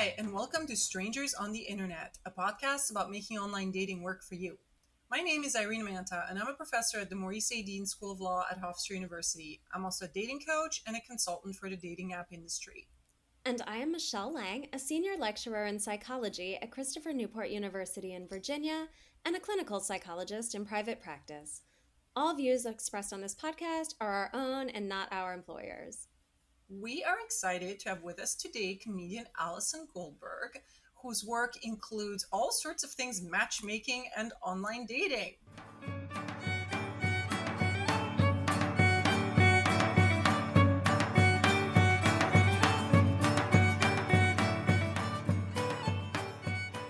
Hi, and welcome to Strangers on the Internet, a podcast about making online dating work for you. My name is Irina Manta, and I'm a professor at the Maurice A. Dean School of Law at Hofstra University. I'm also a dating coach and a consultant for the dating app industry. And I am Michelle Lang, a senior lecturer in psychology at Christopher Newport University in Virginia and a clinical psychologist in private practice. All views expressed on this podcast are our own and not our employers. We are excited to have with us today comedian Allison Goldberg, whose work includes all sorts of things matchmaking and online dating.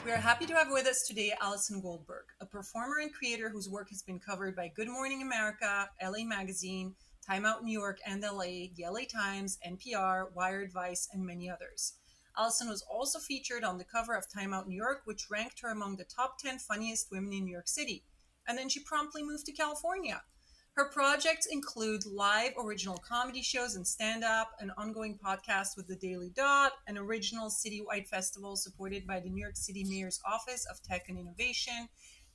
We are happy to have with us today Allison Goldberg, a performer and creator whose work has been covered by Good Morning America, LA Magazine, Time Out New York and LA, the LA Times, NPR, Wired Vice, and many others. Allison was also featured on the cover of Time Out New York, which ranked her among the top 10 funniest women in New York City. And then she promptly moved to California. Her projects include live original comedy shows and stand up, an ongoing podcast with the Daily Dot, an original citywide festival supported by the New York City Mayor's Office of Tech and Innovation,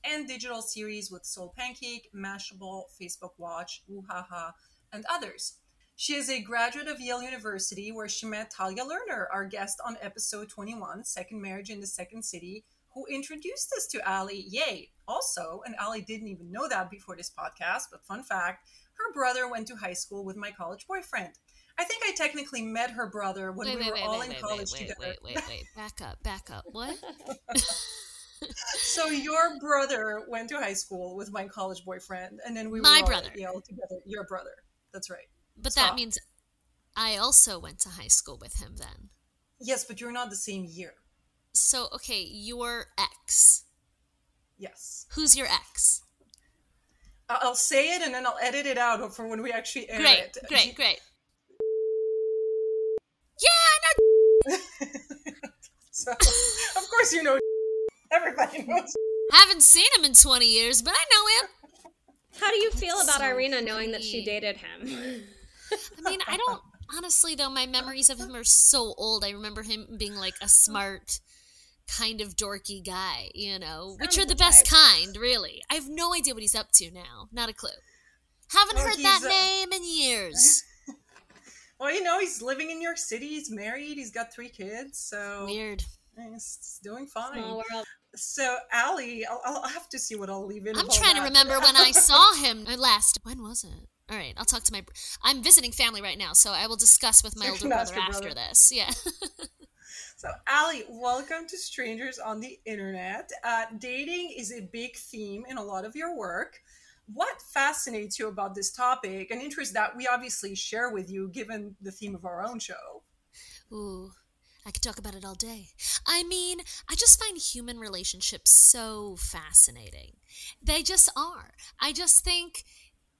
and digital series with Soul Pancake, Mashable, Facebook Watch, Woohaha, and others. She is a graduate of Yale University, where she met Talia Lerner, our guest on episode 21, Second Marriage in the Second City, who introduced us to Alli. Yay! Also, and Ali didn't even know that before this podcast, but fun fact her brother went to high school with my college boyfriend. I think I technically met her brother when wait, we wait, were wait, all wait, in wait, college wait, together. Wait, wait, wait, back up, back up. What? so your brother went to high school with my college boyfriend, and then we My were all brother. at Yale together. Your brother. That's right. But Stop. that means I also went to high school with him then. Yes, but you're not the same year. So, okay, your ex. Yes. Who's your ex? I'll say it and then I'll edit it out for when we actually air Great, it. great, great. Yeah, I know. so, of course, you know. Everybody knows. Haven't seen him in 20 years, but I know him. How do you feel about So Irina knowing that she dated him? I mean, I don't. Honestly, though, my memories of him are so old. I remember him being like a smart, kind of dorky guy, you know, which are the the best type. kind, really. I have no idea what he's up to now. Not a clue. Haven't Oh, heard that uh, name in years. Well, you know, he's living in New York City. He's married. He's got three kids. So Weird. he's doing fine. Small world. So, Alli, I'll, I'll have to see what I'll leave in. I'm trying to remember when I saw him last. When was it? All right, I'll talk to my. br- I'm visiting family right now, so I will discuss with my older can brother after brother. this. Yeah. So, Alli, welcome to Strangers on the Internet. Uh, dating is a big theme in a lot of your work. What fascinates you about this topic, an interest that we obviously share with you given the theme of our own show? Ooh, I could talk about it all day. I mean, I just find human relationships so fascinating. They just are. I just think,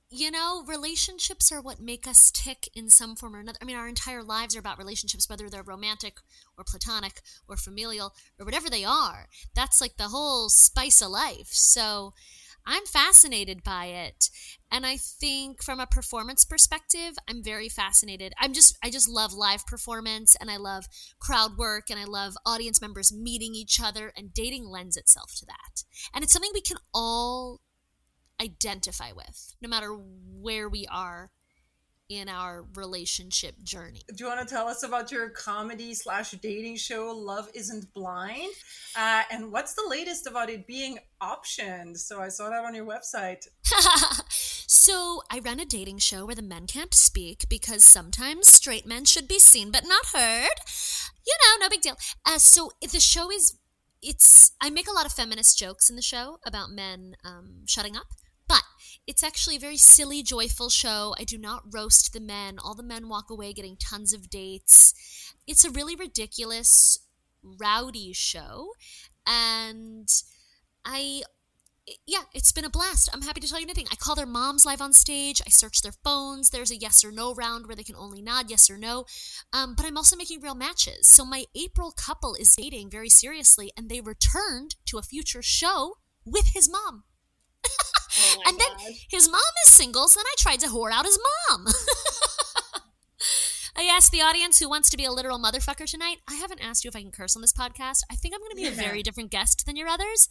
you know, relationships are what make us tick in some form or another. I mean, our entire lives are about relationships, whether they're romantic or platonic or familial or whatever they are. That's like the whole spice of life. So, I'm fascinated by it. And I think from a performance perspective, I'm very fascinated. I'm just I just love live performance and I love crowd work and I love audience members meeting each other and dating lends itself to that. And it's something we can all identify with no matter where we are in our relationship journey. Do you want to tell us about your comedy slash dating show, Love Isn't Blind? Uh, and what's the latest about it being optioned? So I saw that on your website. so I run a dating show where the men can't speak because sometimes straight men should be seen but not heard. You know, no big deal. Uh, so the show is it's I make a lot of feminist jokes in the show about men um, shutting up, it's actually a very silly, joyful show. I do not roast the men. All the men walk away getting tons of dates. It's a really ridiculous, rowdy show, and I yeah, it's been a blast. I'm happy to tell you anything. I call their moms live on stage. I search their phones. There's a yes or no round where they can only nod yes or no. Um, but I'm also making real matches. So my April couple is dating very seriously, and they returned to a future show with his mom. Oh and then his mom is single, so then I tried to whore out his mom. I asked the audience who wants to be a literal motherfucker tonight. I haven't asked you if I can curse on this podcast. I think I'm going to be yeah. a very different guest than your others.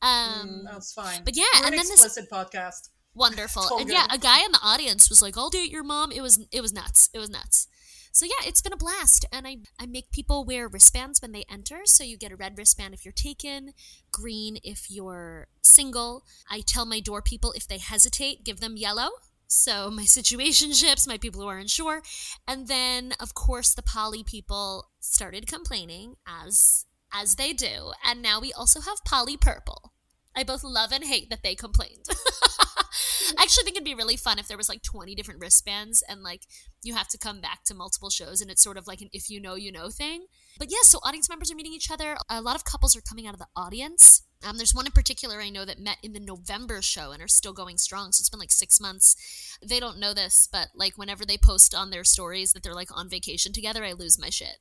Um, mm, that's fine. But yeah, We're and an then explicit this podcast. Wonderful, and good. yeah, a guy in the audience was like, "I'll date your mom." It was it was nuts. It was nuts. So yeah, it's been a blast, and I I make people wear wristbands when they enter. So you get a red wristband if you're taken, green if you're single. I tell my door people if they hesitate, give them yellow. So my situationships, my people who are unsure, and then of course the poly people started complaining as as they do, and now we also have poly purple. I both love and hate that they complained. I actually think it'd be really fun if there was like 20 different wristbands and like you have to come back to multiple shows and it's sort of like an if you know, you know thing. But yeah, so audience members are meeting each other. A lot of couples are coming out of the audience. Um, there's one in particular I know that met in the November show and are still going strong. So it's been like six months. They don't know this, but like whenever they post on their stories that they're like on vacation together, I lose my shit.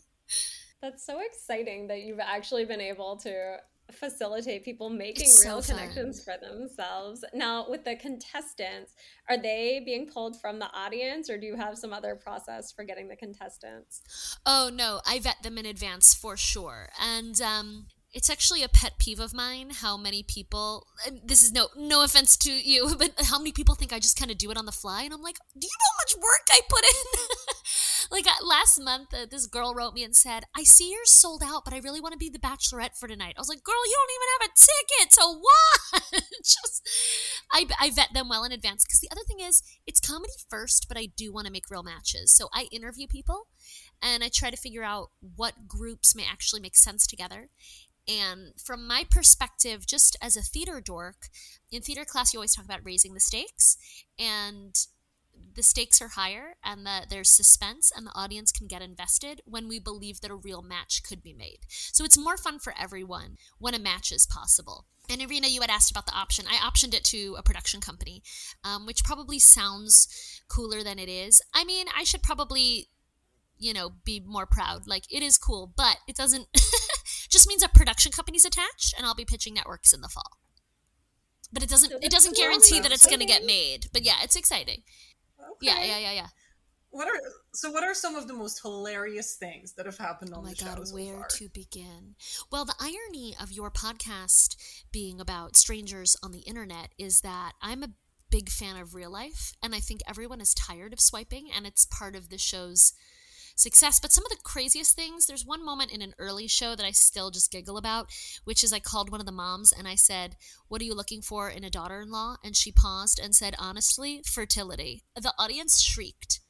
That's so exciting that you've actually been able to facilitate people making It's real so connections for themselves. Now, with the contestants, are they being pulled from the audience or do you have some other process for getting the contestants? Oh no, I vet them in advance for sure. And um it's actually a pet peeve of mine how many people and this is no no offense to you, but how many people think I just kind of do it on the fly and I'm like, "Do you know how much work I put in?" like uh, last month uh, this girl wrote me and said, "I see you're sold out, but I really want to be the bachelorette for tonight." I was like, "Girl, you don't even have a ticket to watch." just I I vet them well in advance because the other thing is, it's comedy first, but I do want to make real matches. So I interview people and I try to figure out what groups may actually make sense together. And from my perspective, just as a theater dork, in theater class, you always talk about raising the stakes, and the stakes are higher, and the, there's suspense, and the audience can get invested when we believe that a real match could be made. So it's more fun for everyone when a match is possible. And Irina, you had asked about the option. I optioned it to a production company, um, which probably sounds cooler than it is. I mean, I should probably you know, be more proud. Like it is cool, but it doesn't just means a production company's attached and I'll be pitching networks in the fall. But it doesn't So it doesn't guarantee that it's going to get made. But yeah, it's exciting. Yeah, yeah, yeah, yeah. What are so? What are some of the most hilarious things that have happened on Oh my the god, show so where far? to begin? Well, the irony of your podcast being about strangers on the internet is that I'm a big fan of real life and I think everyone is tired of swiping and it's part of the show's success. But some of the craziest things, there's one moment in an early show that I still just giggle about, which is I called one of the moms and I said, What are you looking for in a daughter in law? And she paused and said, Honestly, fertility. The audience shrieked.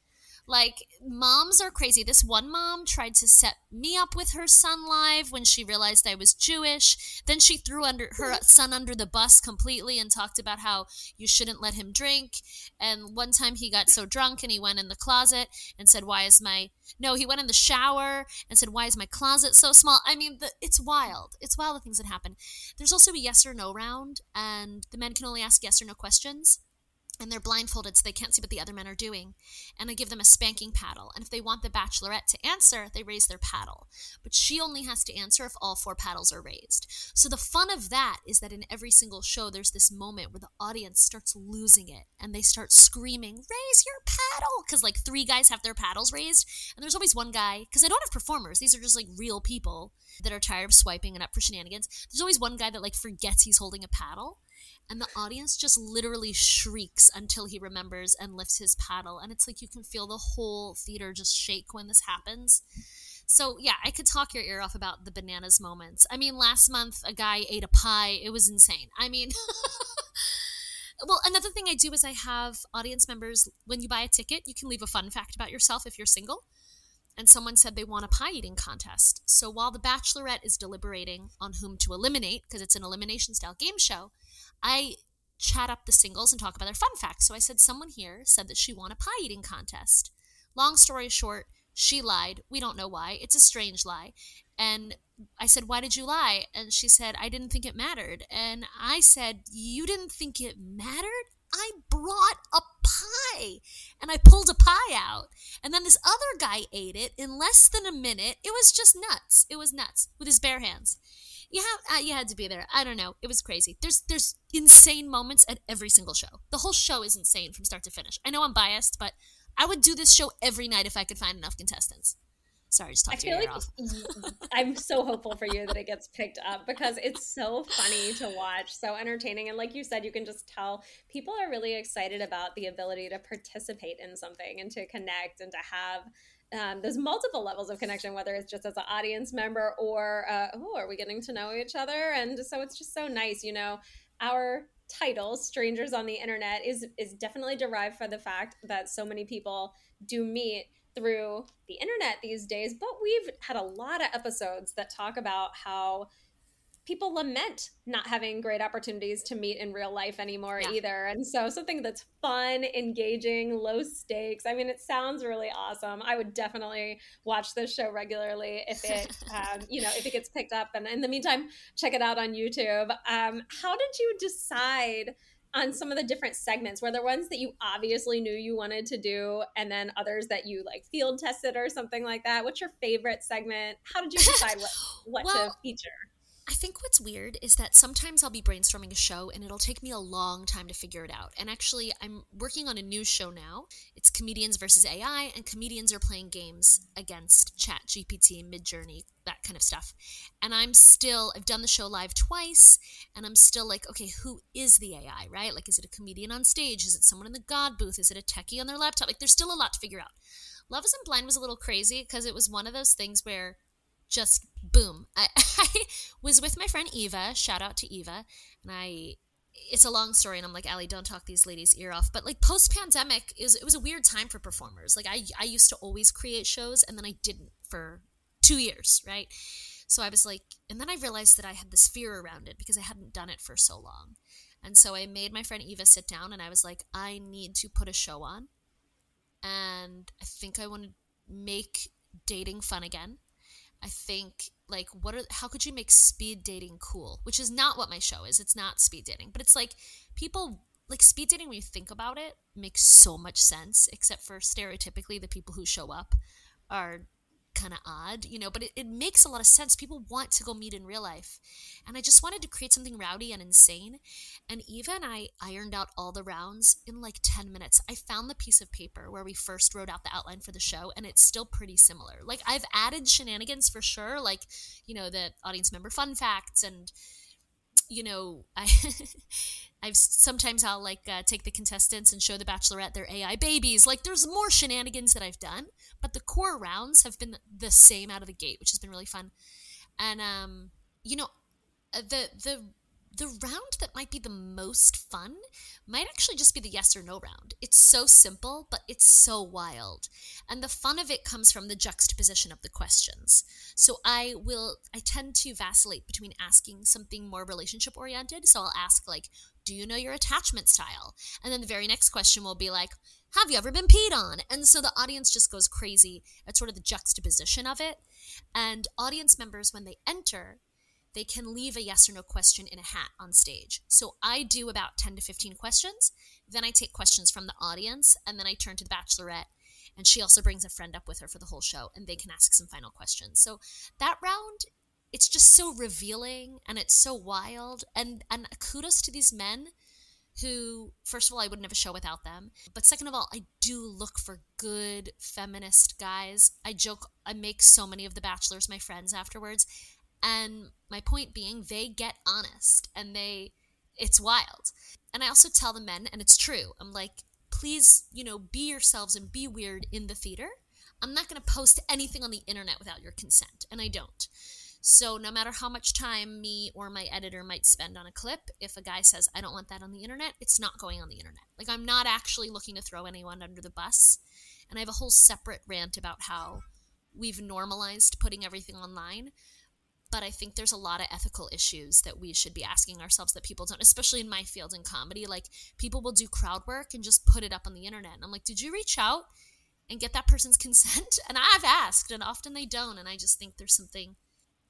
Like, moms are crazy. This one mom tried to set me up with her son live when she realized I was Jewish. Then she threw under her son under the bus completely and talked about how you shouldn't let him drink. And one time he got so drunk and he went in the closet and said, Why is my. No, he went in the shower and said, Why is my closet so small? I mean, the, it's wild. It's wild the things that happen. There's also a yes or no round, and the men can only ask yes or no questions and they're blindfolded so they can't see what the other men are doing. And I give them a spanking paddle. And if they want the bachelorette to answer, they raise their paddle. But she only has to answer if all four paddles are raised. So the fun of that is that in every single show, there's this moment where the audience starts losing it and they start screaming, Raise your paddle! Because like three guys have their paddles raised. And there's always one guy, because I don't have performers, these are just like real people that are tired of swiping and up for shenanigans. There's always one guy that like forgets he's holding a paddle and the audience just literally shrieks until he remembers and lifts his paddle and it's like you can feel the whole theater just shake when this happens. So yeah i could talk your ear off about the bananas moments. I mean last month a guy ate a pie. It was insane. I mean well another thing i do is i have audience members when you buy a ticket you can leave a fun fact about yourself if you're single. And someone said they want a pie eating contest. So while the bachelorette is deliberating on whom to eliminate, because it's an elimination style game show, I chat up the singles and talk about their fun facts. So I said, someone here said that she won a pie eating contest. Long story short, she lied. We don't know why. It's a strange lie. And I said, Why did you lie? And she said, I didn't think it mattered. And I said, You didn't think it mattered? I brought a pie and I pulled a pie out. And then this other guy ate it in less than a minute. It was just nuts. It was nuts with his bare hands. You have uh, you had to be there. I don't know. It was crazy. There's there's insane moments at every single show. The whole show is insane from start to finish. I know I'm biased, but I would do this show every night if I could find enough contestants. Sorry, just talked I feel like off. I'm so hopeful for you that it gets picked up because it's so funny to watch, so entertaining, and like you said, you can just tell people are really excited about the ability to participate in something and to connect and to have um, there's multiple levels of connection, whether it's just as an audience member or, uh, oh, are we getting to know each other? And so it's just so nice, you know, our title strangers on the internet is is definitely derived from the fact that so many people do meet through the internet these days but we've had a lot of episodes that talk about how people lament not having great opportunities to meet in real life anymore yeah. either. And so something that's fun, engaging, low stakes. I mean, it sounds really awesome. I would definitely watch this show regularly if it, um, you know, if it gets picked up. And in the meantime, check it out on YouTube. Um, how did you decide? on some of the different segments were there ones that you obviously knew you wanted to do and then others that you like field tested or something like that what's your favorite segment how did you decide what, what well, to feature I think what's weird is that sometimes I'll be brainstorming a show and it'll take me a long time to figure it out. And actually, I'm working on a new show now. It's comedians versus AI, and comedians are playing games against Chat GPT, Midjourney, that kind of stuff. And I'm still, I've done the show live twice, and I'm still like, okay, who is the AI, right? Like, is it a comedian on stage? Is it someone in the God booth? Is it a techie on their laptop? Like, there's still a lot to figure out. Love Isn't Blind was a little crazy because it was one of those things where just boom. I, I was with my friend Eva. Shout out to Eva. And I it's a long story and i'm like alli don't talk these ladies ear off but like post pandemic is it was a weird time for performers like i i used to always create shows and then i didn't for two years right so i was like and then i realized that i had this fear around it because i hadn't done it for so long and so i made my friend eva sit down and i was like i need to put a show on and i think i want to make dating fun again I think like what are how could you make speed dating cool? Which is not what my show is. It's not speed dating, but it's like people like speed dating when you think about it makes so much sense except for stereotypically the people who show up are kind of odd, you know, but it, it makes a lot of sense. People want to go meet in real life. And I just wanted to create something rowdy and insane. And even I ironed out all the rounds in like 10 minutes. I found the piece of paper where we first wrote out the outline for the show, and it's still pretty similar. Like, I've added shenanigans for sure, like, you know, the audience member fun facts and you know, I I've sometimes I'll like uh, take the contestants and show the Bachelorette their AI babies. Like there's more shenanigans that I've done, but the core rounds have been the same out of the gate, which has been really fun. And um, you know, uh, the the the round that might be the most fun might actually just be the yes or no round. It's so simple, but it's so wild. And the fun of it comes from the juxtaposition of the questions. So I will, I tend to vacillate between asking something more relationship oriented. So I'll ask, like, do you know your attachment style? And then the very next question will be like, have you ever been peed on? And so the audience just goes crazy at sort of the juxtaposition of it. And audience members, when they enter, they can leave a yes or no question in a hat on stage. So I do about 10 to 15 questions. Then I take questions from the audience, and then I turn to the bachelorette. And she also brings a friend up with her for the whole show, and they can ask some final questions. So that round, it's just so revealing and it's so wild. And, and kudos to these men who, first of all, I wouldn't have a show without them. But second of all, I do look for good feminist guys. I joke, I make so many of the bachelors my friends afterwards. And my point being, they get honest and they, it's wild. And I also tell the men, and it's true, I'm like, please, you know, be yourselves and be weird in the theater. I'm not going to post anything on the internet without your consent, and I don't. So, no matter how much time me or my editor might spend on a clip, if a guy says, I don't want that on the internet, it's not going on the internet. Like, I'm not actually looking to throw anyone under the bus. And I have a whole separate rant about how we've normalized putting everything online but I think there's a lot of ethical issues that we should be asking ourselves that people don't, especially in my field in comedy. Like people will do crowd work and just put it up on the internet. And I'm like, did you reach out and get that person's consent? And I've asked, and often they don't. And I just think there's something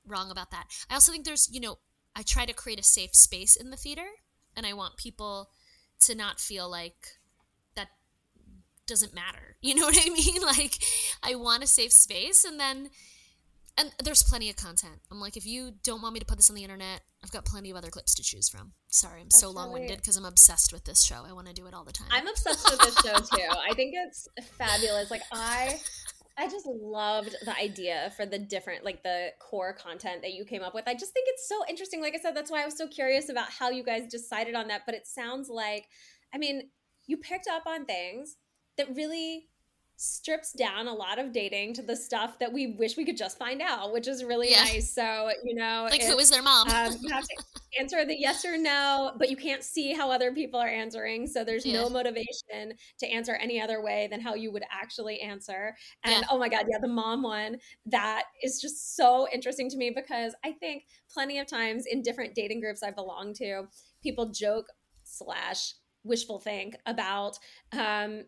wrong about that. I also think there's, you know, I try to create a safe space in the theater, and I want people to not feel like that doesn't matter. You know what I mean? Like, I want a safe space, and then and there's plenty of content. I'm like, if you don't want me to put this on the internet, I've got plenty of other clips to choose from. Sorry, I'm That's so long winded because I'm obsessed with this show. I want to do it all the time. I'm obsessed with this show too. I think it's fabulous. Like I I just loved the idea for the different, like the core content that you came up with. I just think it's so interesting. Like I said, that's why I was so curious about how you guys decided on that. But it sounds like, I mean, you picked up on things that really strips down a lot of dating to the stuff that we wish we could just find out, which is really yeah. nice. So, you know, like who is their mom? um, you have to answer the yes or no, but you can't see how other people are answering. So there's yeah. no motivation to answer any other way than how you would actually answer. And yeah. oh my God, yeah, the mom one, that is just so interesting to me because I think plenty of times in different dating groups I belong to, people joke slash wishful think about um,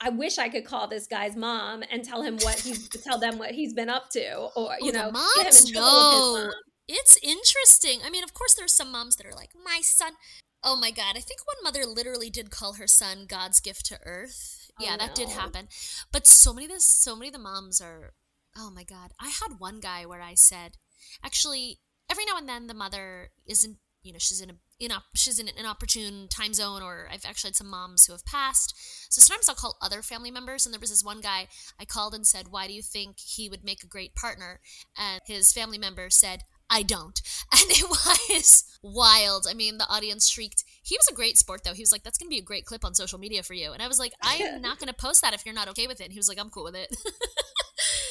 I wish I could call this guy's mom and tell him what he's tell them what he's been up to, or oh, you oh, know, get him in trouble with his mom. It's interesting. I mean, of course, there's some moms that are like, "My son." Oh my god! I think one mother literally did call her son God's gift to earth. Oh, yeah, that no. did happen. But so many of the so many of the moms are. Oh my god! I had one guy where I said, actually, every now and then the mother isn't. You know, she's in a in op- she's in an opportune time zone or I've actually had some moms who have passed. So sometimes I'll call other family members and there was this one guy I called and said, "Why do you think he would make a great partner?" And his family member said, I don't. And it was wild. I mean, the audience shrieked. He was a great sport, though. He was like, that's going to be a great clip on social media for you. And I was like, I'm not going to post that if you're not okay with it. And he was like, I'm cool with it.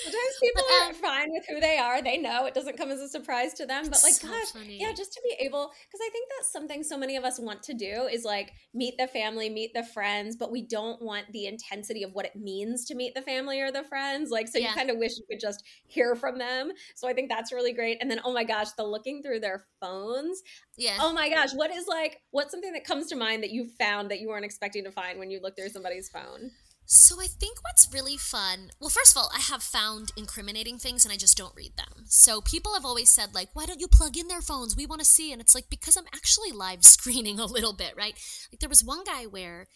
Sometimes people but, um, are fine with who they are. They know it doesn't come as a surprise to them. But like, so gosh, funny. yeah, just to be able, because I think that's something so many of us want to do is like meet the family, meet the friends, but we don't want the intensity of what it means to meet the family or the friends. Like, so yeah. you kind of wish you could just hear from them. So I think that's really great. And then, oh my gosh, the looking through their phones. Yeah. Oh my gosh, what is like, what's something that comes to mind that you found that you weren't expecting to find when you look through somebody's phone? So I think what's really fun, well, first of all, I have found incriminating things and I just don't read them. So people have always said, like, why don't you plug in their phones? We want to see. And it's like, because I'm actually live screening a little bit, right? Like, there was one guy where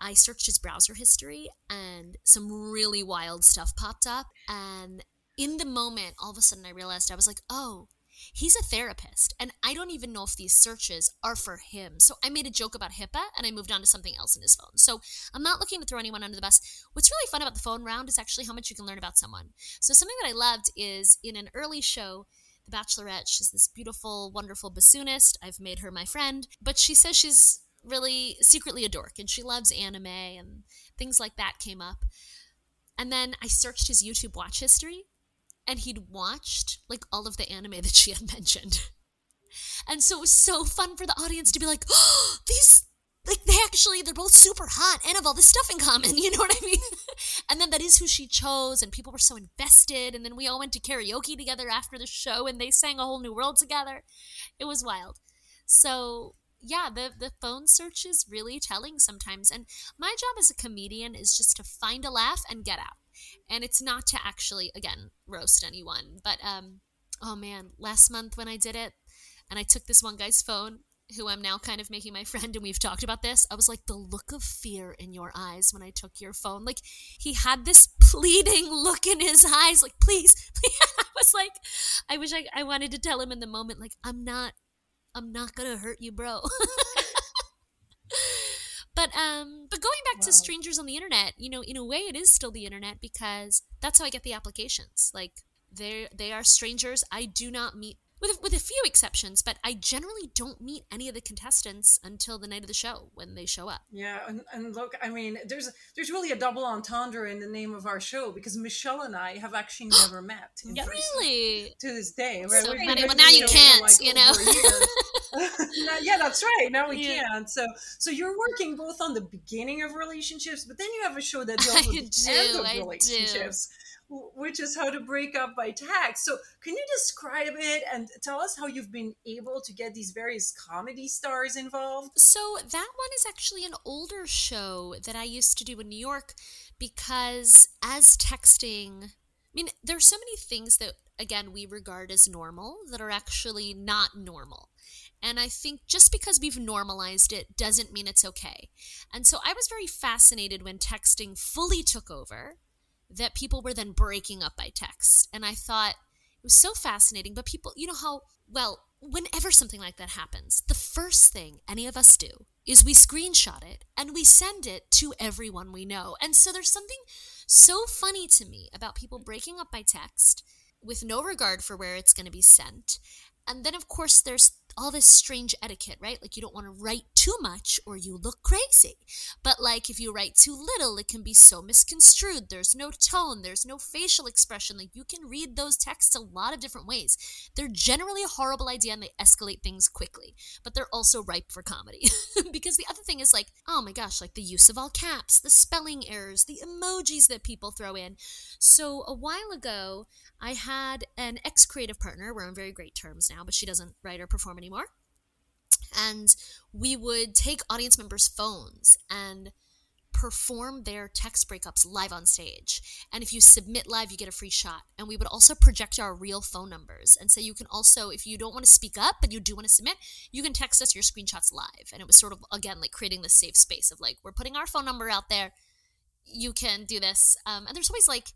I searched his browser history and some really wild stuff popped up. And in the moment, all of a sudden, I realized I was like, oh, He's a therapist, and I don't even know if these searches are for him. So I made a joke about HIPAA and I moved on to something else in his phone. So I'm not looking to throw anyone under the bus. What's really fun about the phone round is actually how much you can learn about someone. So something that I loved is in an early show, The Bachelorette, she's this beautiful, wonderful bassoonist. I've made her my friend, but she says she's really secretly a dork and she loves anime and things like that came up. And then I searched his YouTube watch history and he'd watched like all of the anime that she had mentioned. And so it was so fun for the audience to be like, oh, these, like, they actually, they're both super hot and have all this stuff in common. You know what I mean? and then that is who she chose, and people were so invested. And then we all went to karaoke together after the show, and they sang a whole new world together. It was wild. So, yeah, the, the phone search is really telling sometimes. And my job as a comedian is just to find a laugh and get out and it's not to actually again roast anyone but um oh man last month when i did it and i took this one guy's phone who i'm now kind of making my friend and we've talked about this i was like the look of fear in your eyes when i took your phone like he had this pleading look in his eyes like please, please. i was like i wish I, I wanted to tell him in the moment like i'm not i'm not gonna hurt you bro But um, but going back wow. to strangers on the internet, you know, in a way, it is still the internet because that's how I get the applications. Like they they are strangers. I do not meet with with a few exceptions, but I generally don't meet any of the contestants until the night of the show when they show up. Yeah, and, and look, I mean, there's there's really a double entendre in the name of our show because Michelle and I have actually never met. yeah, really? To this day, right? So well, now you can't, like you know. yeah, that's right. Now we yeah. can't. So, so you're working both on the beginning of relationships, but then you have a show that deals with the end of relationships. Do which is how to break up by text. So, can you describe it and tell us how you've been able to get these various comedy stars involved? So, that one is actually an older show that I used to do in New York because as texting, I mean, there's so many things that again we regard as normal that are actually not normal. And I think just because we've normalized it doesn't mean it's okay. And so I was very fascinated when texting fully took over that people were then breaking up by text. And I thought it was so fascinating. But people, you know how, well, whenever something like that happens, the first thing any of us do is we screenshot it and we send it to everyone we know. And so there's something so funny to me about people breaking up by text with no regard for where it's going to be sent. And then, of course, there's all this strange etiquette, right? Like you don't want to write too much or you look crazy. But like if you write too little, it can be so misconstrued. There's no tone, there's no facial expression. Like you can read those texts a lot of different ways. They're generally a horrible idea and they escalate things quickly, but they're also ripe for comedy. because the other thing is like, oh my gosh, like the use of all caps, the spelling errors, the emojis that people throw in. So a while ago, I had an ex creative partner. We're on very great terms now, but she doesn't write or perform anymore. And we would take audience members' phones and perform their text breakups live on stage. And if you submit live, you get a free shot. And we would also project our real phone numbers. And so you can also, if you don't want to speak up, but you do want to submit, you can text us your screenshots live. And it was sort of, again, like creating this safe space of like, we're putting our phone number out there. You can do this. Um, and there's always like,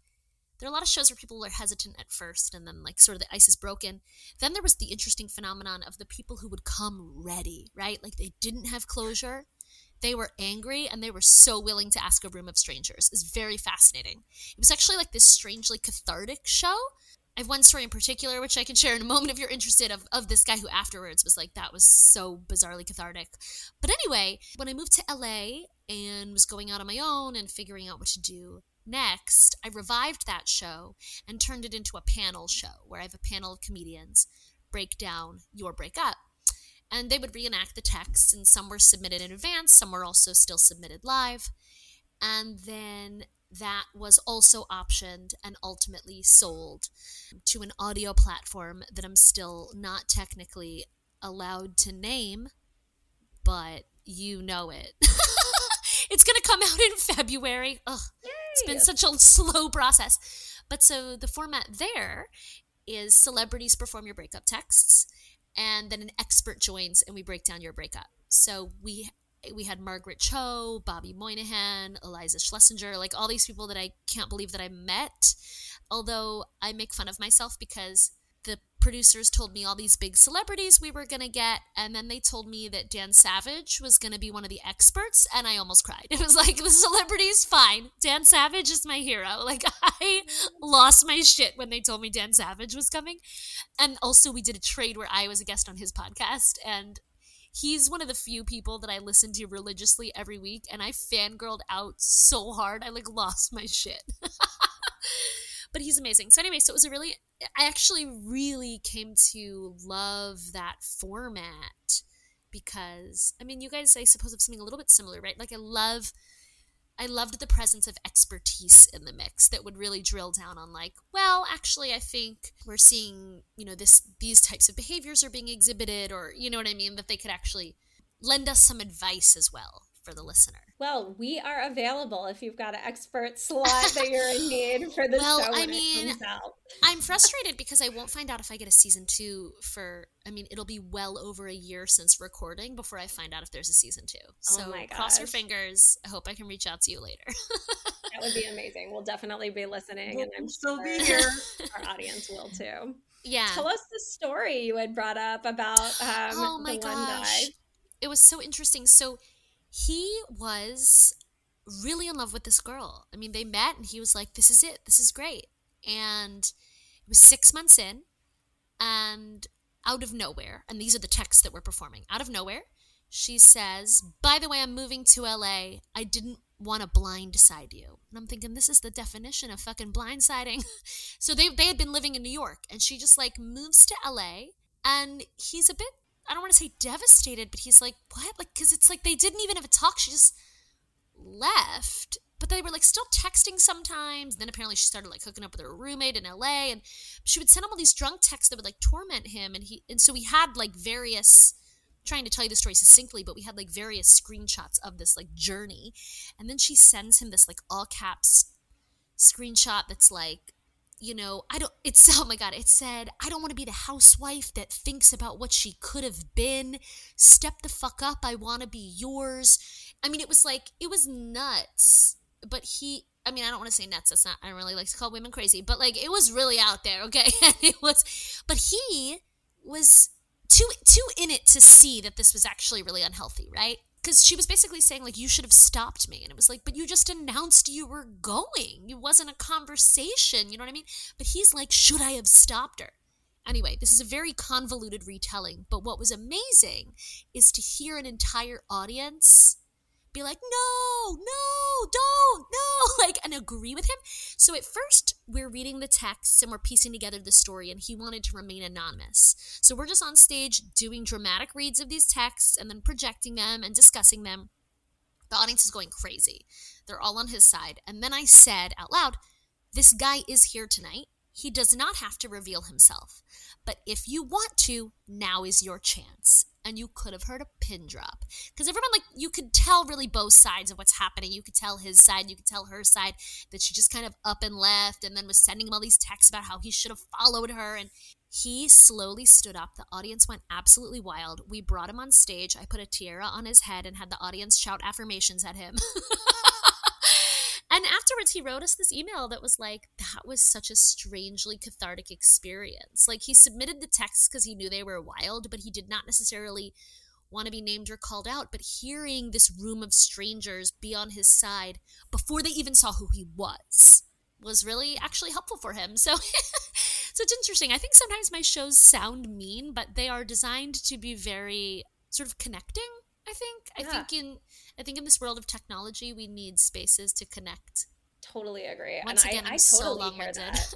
there are a lot of shows where people are hesitant at first and then like sort of the ice is broken. Then there was the interesting phenomenon of the people who would come ready right? Like they didn't have closure. They were angry and they were so willing to ask a room of strangers. Is very fascinating. It was actually like this strangely cathartic show. I have one story in particular, which I can share in a moment if you're interested, of, of this guy who afterwards was like, that was so bizarrely cathartic. But anyway, when I moved to LA and was going out on my own and figuring out what to do, Next, I revived that show and turned it into a panel show where I have a panel of comedians break down your breakup. And they would reenact the texts, and some were submitted in advance, some were also still submitted live. And then that was also optioned and ultimately sold to an audio platform that I'm still not technically allowed to name, but you know it. it's going to come out in February. Ugh. It's been such a slow process. But so the format there is celebrities perform your breakup texts, and then an expert joins and we break down your breakup. So we we had Margaret Cho, Bobby Moynihan, Eliza Schlesinger, like all these people that I can't believe that I met. Although I make fun of myself because the producers told me all these big celebrities we were going to get and then they told me that Dan Savage was going to be one of the experts and I almost cried. It was like the celebrities fine. Dan Savage is my hero. Like I lost my shit when they told me Dan Savage was coming. And also we did a trade where I was a guest on his podcast and he's one of the few people that I listen to religiously every week and I fangirled out so hard. I like lost my shit. but he's amazing. So anyway, so it was a really I actually really came to love that format because I mean, you guys I suppose have something a little bit similar, right? Like I love I loved the presence of expertise in the mix that would really drill down on like, well, actually I think we're seeing, you know, this these types of behaviors are being exhibited or you know what I mean that they could actually lend us some advice as well for the listener. Well, we are available if you've got an expert slot that you're in need for the well, show. I mean, I'm frustrated because I won't find out if I get a season two for. I mean, it'll be well over a year since recording before I find out if there's a season two. Oh so oh cross your fingers. I hope I can reach out to you later. that would be amazing. We'll definitely be listening, we'll and I'm still sure be here. Our audience will too. Yeah. Tell us the story you had brought up about um, oh my the gosh. one guy. It was so interesting. So he was really in love with this girl. I mean, they met and he was like, This is it. This is great. And it was six months in, and out of nowhere, and these are the texts that we're performing, out of nowhere, she says, By the way, I'm moving to LA. I didn't want to blindside you. And I'm thinking, this is the definition of fucking blindsiding. so they, they had been living in New York, and she just like moves to LA, and he's a bit I don't want to say devastated, but he's like, what? Like, because it's like they didn't even have a talk. She just left. But they were like still texting sometimes. Then apparently she started like hooking up with her roommate in LA, and she would send him all these drunk texts that would like torment him. And he and so we had like various trying to tell you the story succinctly, but we had like various screenshots of this like journey. And then she sends him this like all caps screenshot that's like you know, I don't, it's, oh my God, it said, I don't want to be the housewife that thinks about what she could have been. Step the fuck up. I want to be yours. I mean, it was like, it was nuts. But he, I mean, I don't want to say nuts. That's not. I don't really like to call women crazy, but like it was really out there. Okay, it was. But he was too too in it to see that this was actually really unhealthy, right? Because she was basically saying like you should have stopped me, and it was like, but you just announced you were going. It wasn't a conversation. You know what I mean? But he's like, should I have stopped her? Anyway, this is a very convoluted retelling, but what was amazing is to hear an entire audience be like, no, no, don't, no, like, and agree with him. So at first, we're reading the texts and we're piecing together the story, and he wanted to remain anonymous. So we're just on stage doing dramatic reads of these texts and then projecting them and discussing them. The audience is going crazy. They're all on his side. And then I said out loud, This guy is here tonight. He does not have to reveal himself. But if you want to, now is your chance. And you could have heard a pin drop. Because everyone like you could tell really both sides of what's happening. You could tell his side you could tell her side that she just kind of up and left and then was sending him all these texts about how he should have followed her. And he slowly stood up. The audience went absolutely wild. We brought him on stage. I put a tiara on his head and had the audience shout affirmations at him And afterwards, he wrote us this email that was like, that was such a strangely cathartic experience. Like, he submitted the texts because he knew they were wild, but he did not necessarily want to be named or called out. But hearing this room of strangers be on his side before they even saw who he was was really actually helpful for him. So, so it's interesting. I think sometimes my shows sound mean, but they are designed to be very sort of connecting. I think. Yeah. I think in I think in this world of technology, we need spaces to connect. Totally agree. Once and again, I, I'm I totally so hear that.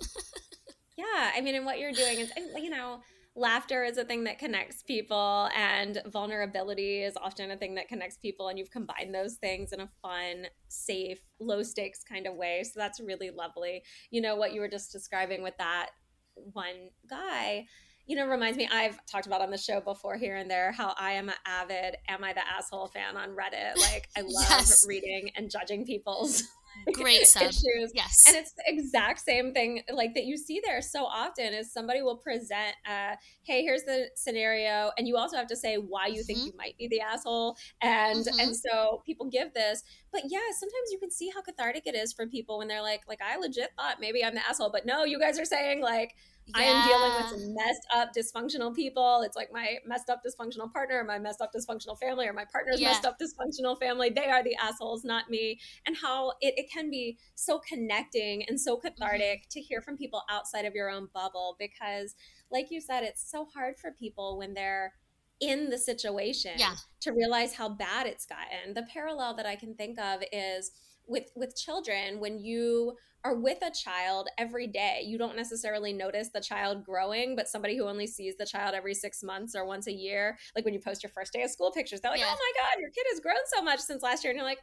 yeah, I mean, and what you're doing is, you know, laughter is a thing that connects people, and vulnerability is often a thing that connects people, and you've combined those things in a fun, safe, low stakes kind of way. So that's really lovely. You know, what you were just describing with that one guy you know, reminds me, I've talked about on the show before here and there how I am an avid Am I the Asshole fan on Reddit. Like, I love yes. reading and judging people's great sub. issues. Yes. And it's the exact same thing like that you see there so often is somebody will present uh hey, here's the scenario and you also have to say why you mm-hmm. think you might be the asshole and mm-hmm. and so people give this. But yeah, sometimes you can see how cathartic it is for people when they're like like I legit thought maybe I'm the asshole, but no, you guys are saying like yeah. I am dealing with some messed up, dysfunctional people. It's like my messed up, dysfunctional partner, my messed up, dysfunctional family, or my partner's yeah. messed up, dysfunctional family. They are the assholes, not me. And how it, it can be so connecting and so cathartic mm-hmm. to hear from people outside of your own bubble because, like you said, it's so hard for people when they're in the situation yeah. to realize how bad it's gotten. The parallel that I can think of is with with children when you are with a child every day you don't necessarily notice the child growing but somebody who only sees the child every six months or once a year like when you post your first day of school pictures they're like yeah. oh my god your kid has grown so much since last year and you're like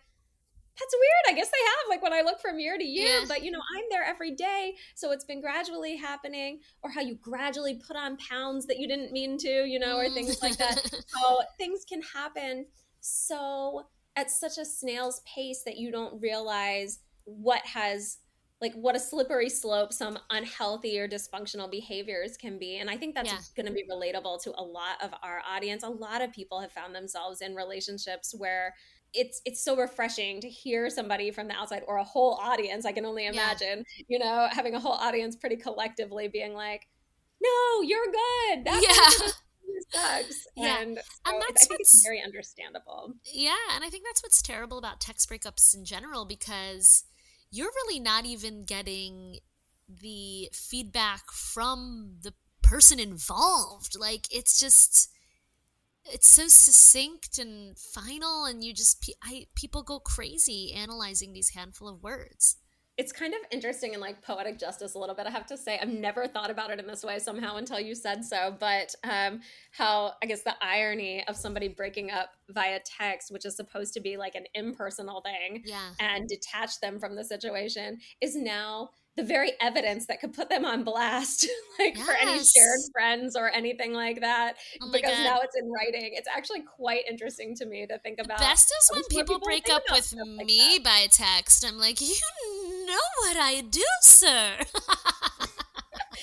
that's weird. I guess they have, like when I look from year to year, yeah. but you know, I'm there every day. So it's been gradually happening, or how you gradually put on pounds that you didn't mean to, you know, or things like that. Mm. how things can happen so at such a snail's pace that you don't realize what has like what a slippery slope some unhealthy or dysfunctional behaviors can be and i think that's yeah. going to be relatable to a lot of our audience a lot of people have found themselves in relationships where it's it's so refreshing to hear somebody from the outside or a whole audience i can only imagine yeah. you know having a whole audience pretty collectively being like no you're good that yeah sucks. Yeah. And, so and uh, that's I think it's very understandable. Yeah, and I think that's what's terrible about text breakups in general because you're really not even getting the feedback from the person involved. Like it's just it's so succinct and final and you just I people go crazy analyzing these handful of words it's kind of interesting and like poetic justice a little bit i have to say i've never thought about it in this way somehow until you said so but um how i guess the irony of somebody breaking up via text which is supposed to be like an impersonal thing yeah. and detach them from the situation is now the very evidence that could put them on blast, like yes. for any shared friends or anything like that, oh because God. now it's in writing. It's actually quite interesting to me to think about. The best is when people, people break up with me like by text. I'm like, you know what I do, sir.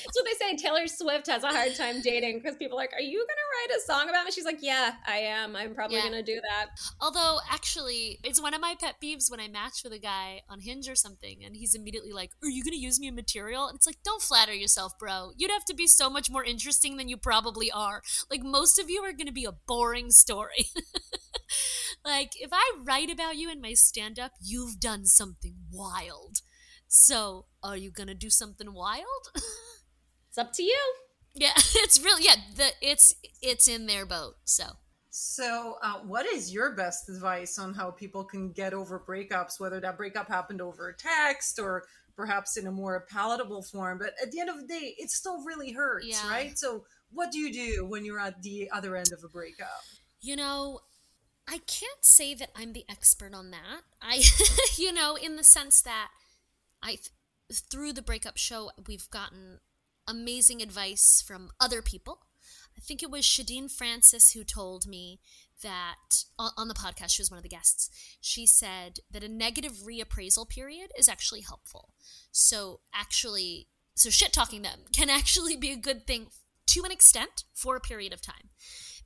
it's what they say. Taylor Swift has a hard time dating because people are like, "Are you gonna write a song about me?" She's like, "Yeah, I am. I'm probably yeah. gonna do that." Although, actually, it's one of my pet peeves when I match with a guy on Hinge or something, and he's immediately like, "Are you gonna use me in material?" And it's like, don't flatter yourself, bro. You'd have to be so much more interesting than you probably are. Like most of you are gonna be a boring story. like if I write about you in my stand-up, you've done something wild. So, are you gonna do something wild? it's up to you. Yeah, it's really yeah. The it's it's in their boat. So. So, uh, what is your best advice on how people can get over breakups, whether that breakup happened over text or perhaps in a more palatable form? But at the end of the day, it still really hurts, yeah. right? So, what do you do when you're at the other end of a breakup? You know, I can't say that I'm the expert on that. I, you know, in the sense that I through the breakup show we've gotten amazing advice from other people. I think it was Shadeen Francis who told me that on the podcast she was one of the guests. She said that a negative reappraisal period is actually helpful. So actually so shit talking them can actually be a good thing to an extent for a period of time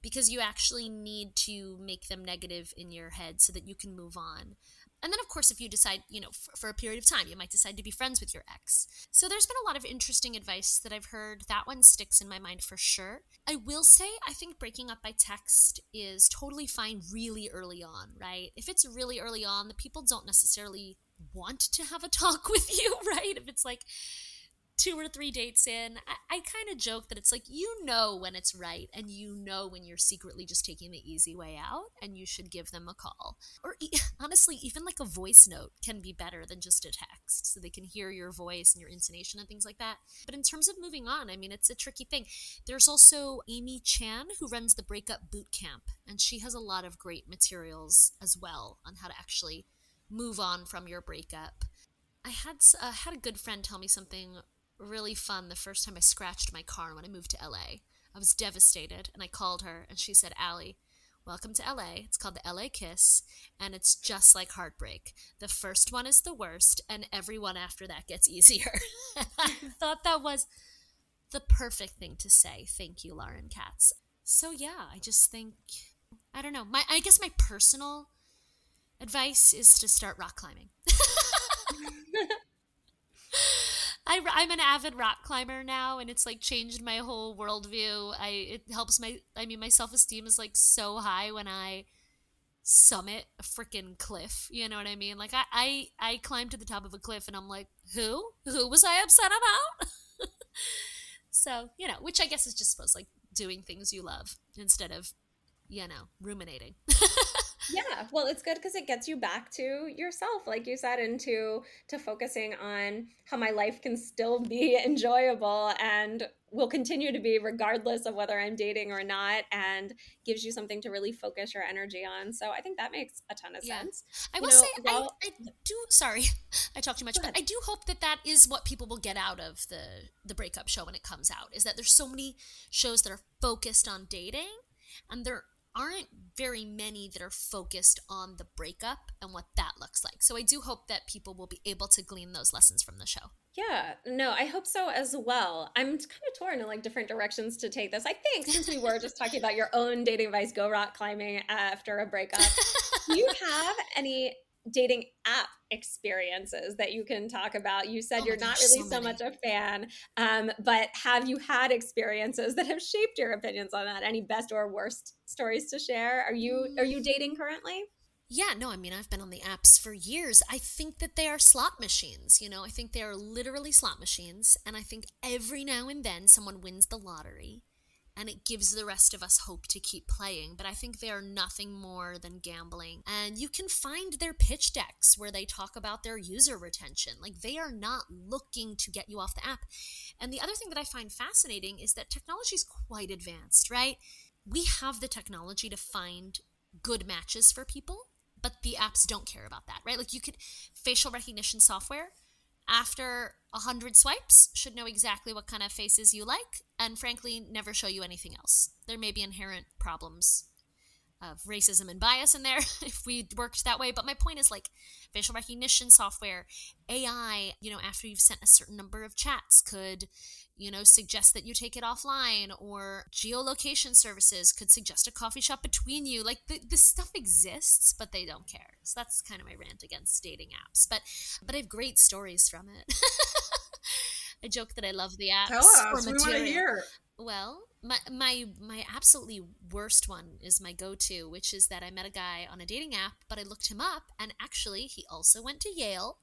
because you actually need to make them negative in your head so that you can move on. And then, of course, if you decide, you know, for, for, a period of time, you might decide to be friends with your ex. So there's been a lot of interesting advice that I've heard. That one sticks in my mind for sure. I will say, I think breaking up by text is totally fine really early on, right? If it's really early on, the people don't necessarily want to have a talk with you, right? If it's like, two or three dates in, I, I kind of joke that it's like you know when it's right and you know when you're secretly just taking the easy way out and you should give them a call. Or e- honestly, even like a voice note can be better than just a text so they can hear your voice and your intonation and things like that. But in terms of moving on, I mean, it's a tricky thing. There's also Amy Chan who runs the Breakup Boot Camp, and she has a lot of great materials as well on how to actually move on from your breakup. I had uh, had a good friend tell me something really fun the first time I scratched my car when I moved to LA. I was devastated and I called her and she said, Alli, welcome to LA. It's called the LA Kiss and it's just like heartbreak. The first one is the worst and everyone after that gets easier. I thought that was the perfect thing to say. Thank you, Lauren Katz. So yeah, I just think I don't know. My I guess my personal advice is to start rock climbing. I, I'm an avid rock climber now, and it's like changed my whole worldview. I it helps my I mean my self esteem is like so high when I summit a freaking cliff. You know what I mean? Like I, I I climbed to the top of a cliff, and I'm like, who who was I upset about? so you know, which I guess is just supposed like doing things you love instead of you know ruminating. yeah well it's good because it gets you back to yourself like you said into to focusing on how my life can still be enjoyable and will continue to be regardless of whether i'm dating or not and gives you something to really focus your energy on so i think that makes a ton of yeah. sense i will know, say well, I, I, do sorry i talk too much but i do hope that that is what people will get out of the the breakup show when it comes out is that there's so many shows that are focused on dating and there aren't very many that are focused on the breakup and what that looks like. So I do hope that people will be able to glean those lessons from the show. Yeah, no, I hope so as well. I'm kind of torn in like different directions to take this. I think since we were just talking about your own dating advice, go rock climbing after a breakup, do you have any dating app experiences that you can talk about? You said oh you're not really so, so much a fan, um, but have you had experiences that have shaped your opinions on that? Any best or worst stories to share? Are you are you dating currently? Yeah, no, I mean, I've been on the apps for years. I think that they are slot machines. You know, I think they are literally slot machines. And I think every now and then someone wins the lottery and it gives the rest of us hope to keep playing. But I think they are nothing more than gambling. And you can find their pitch decks where they talk about their user retention. Like they are not looking to get you off the app. And the other thing that I find fascinating is that technology is quite advanced, right? We have the technology to find good matches for people, but the apps don't care about that, right? Like you could facial recognition software after a hundred swipes should know exactly what kind of faces you like and frankly never show you anything else there may be inherent problems of racism and bias in there if we worked that way. But my point is like facial recognition software, AI, you know, after you've sent a certain number of chats could, you know, suggest that you take it offline or geolocation services could suggest a coffee shop between you. Like the, this stuff exists, but they don't care. So that's kind of my rant against dating apps. But but I have great stories from it. I joke that I love the apps. Tell us. We want to hear. Well, my my my absolutely worst one is my go-to, which is that I met a guy on a dating app, but I looked him up and actually he also went to Yale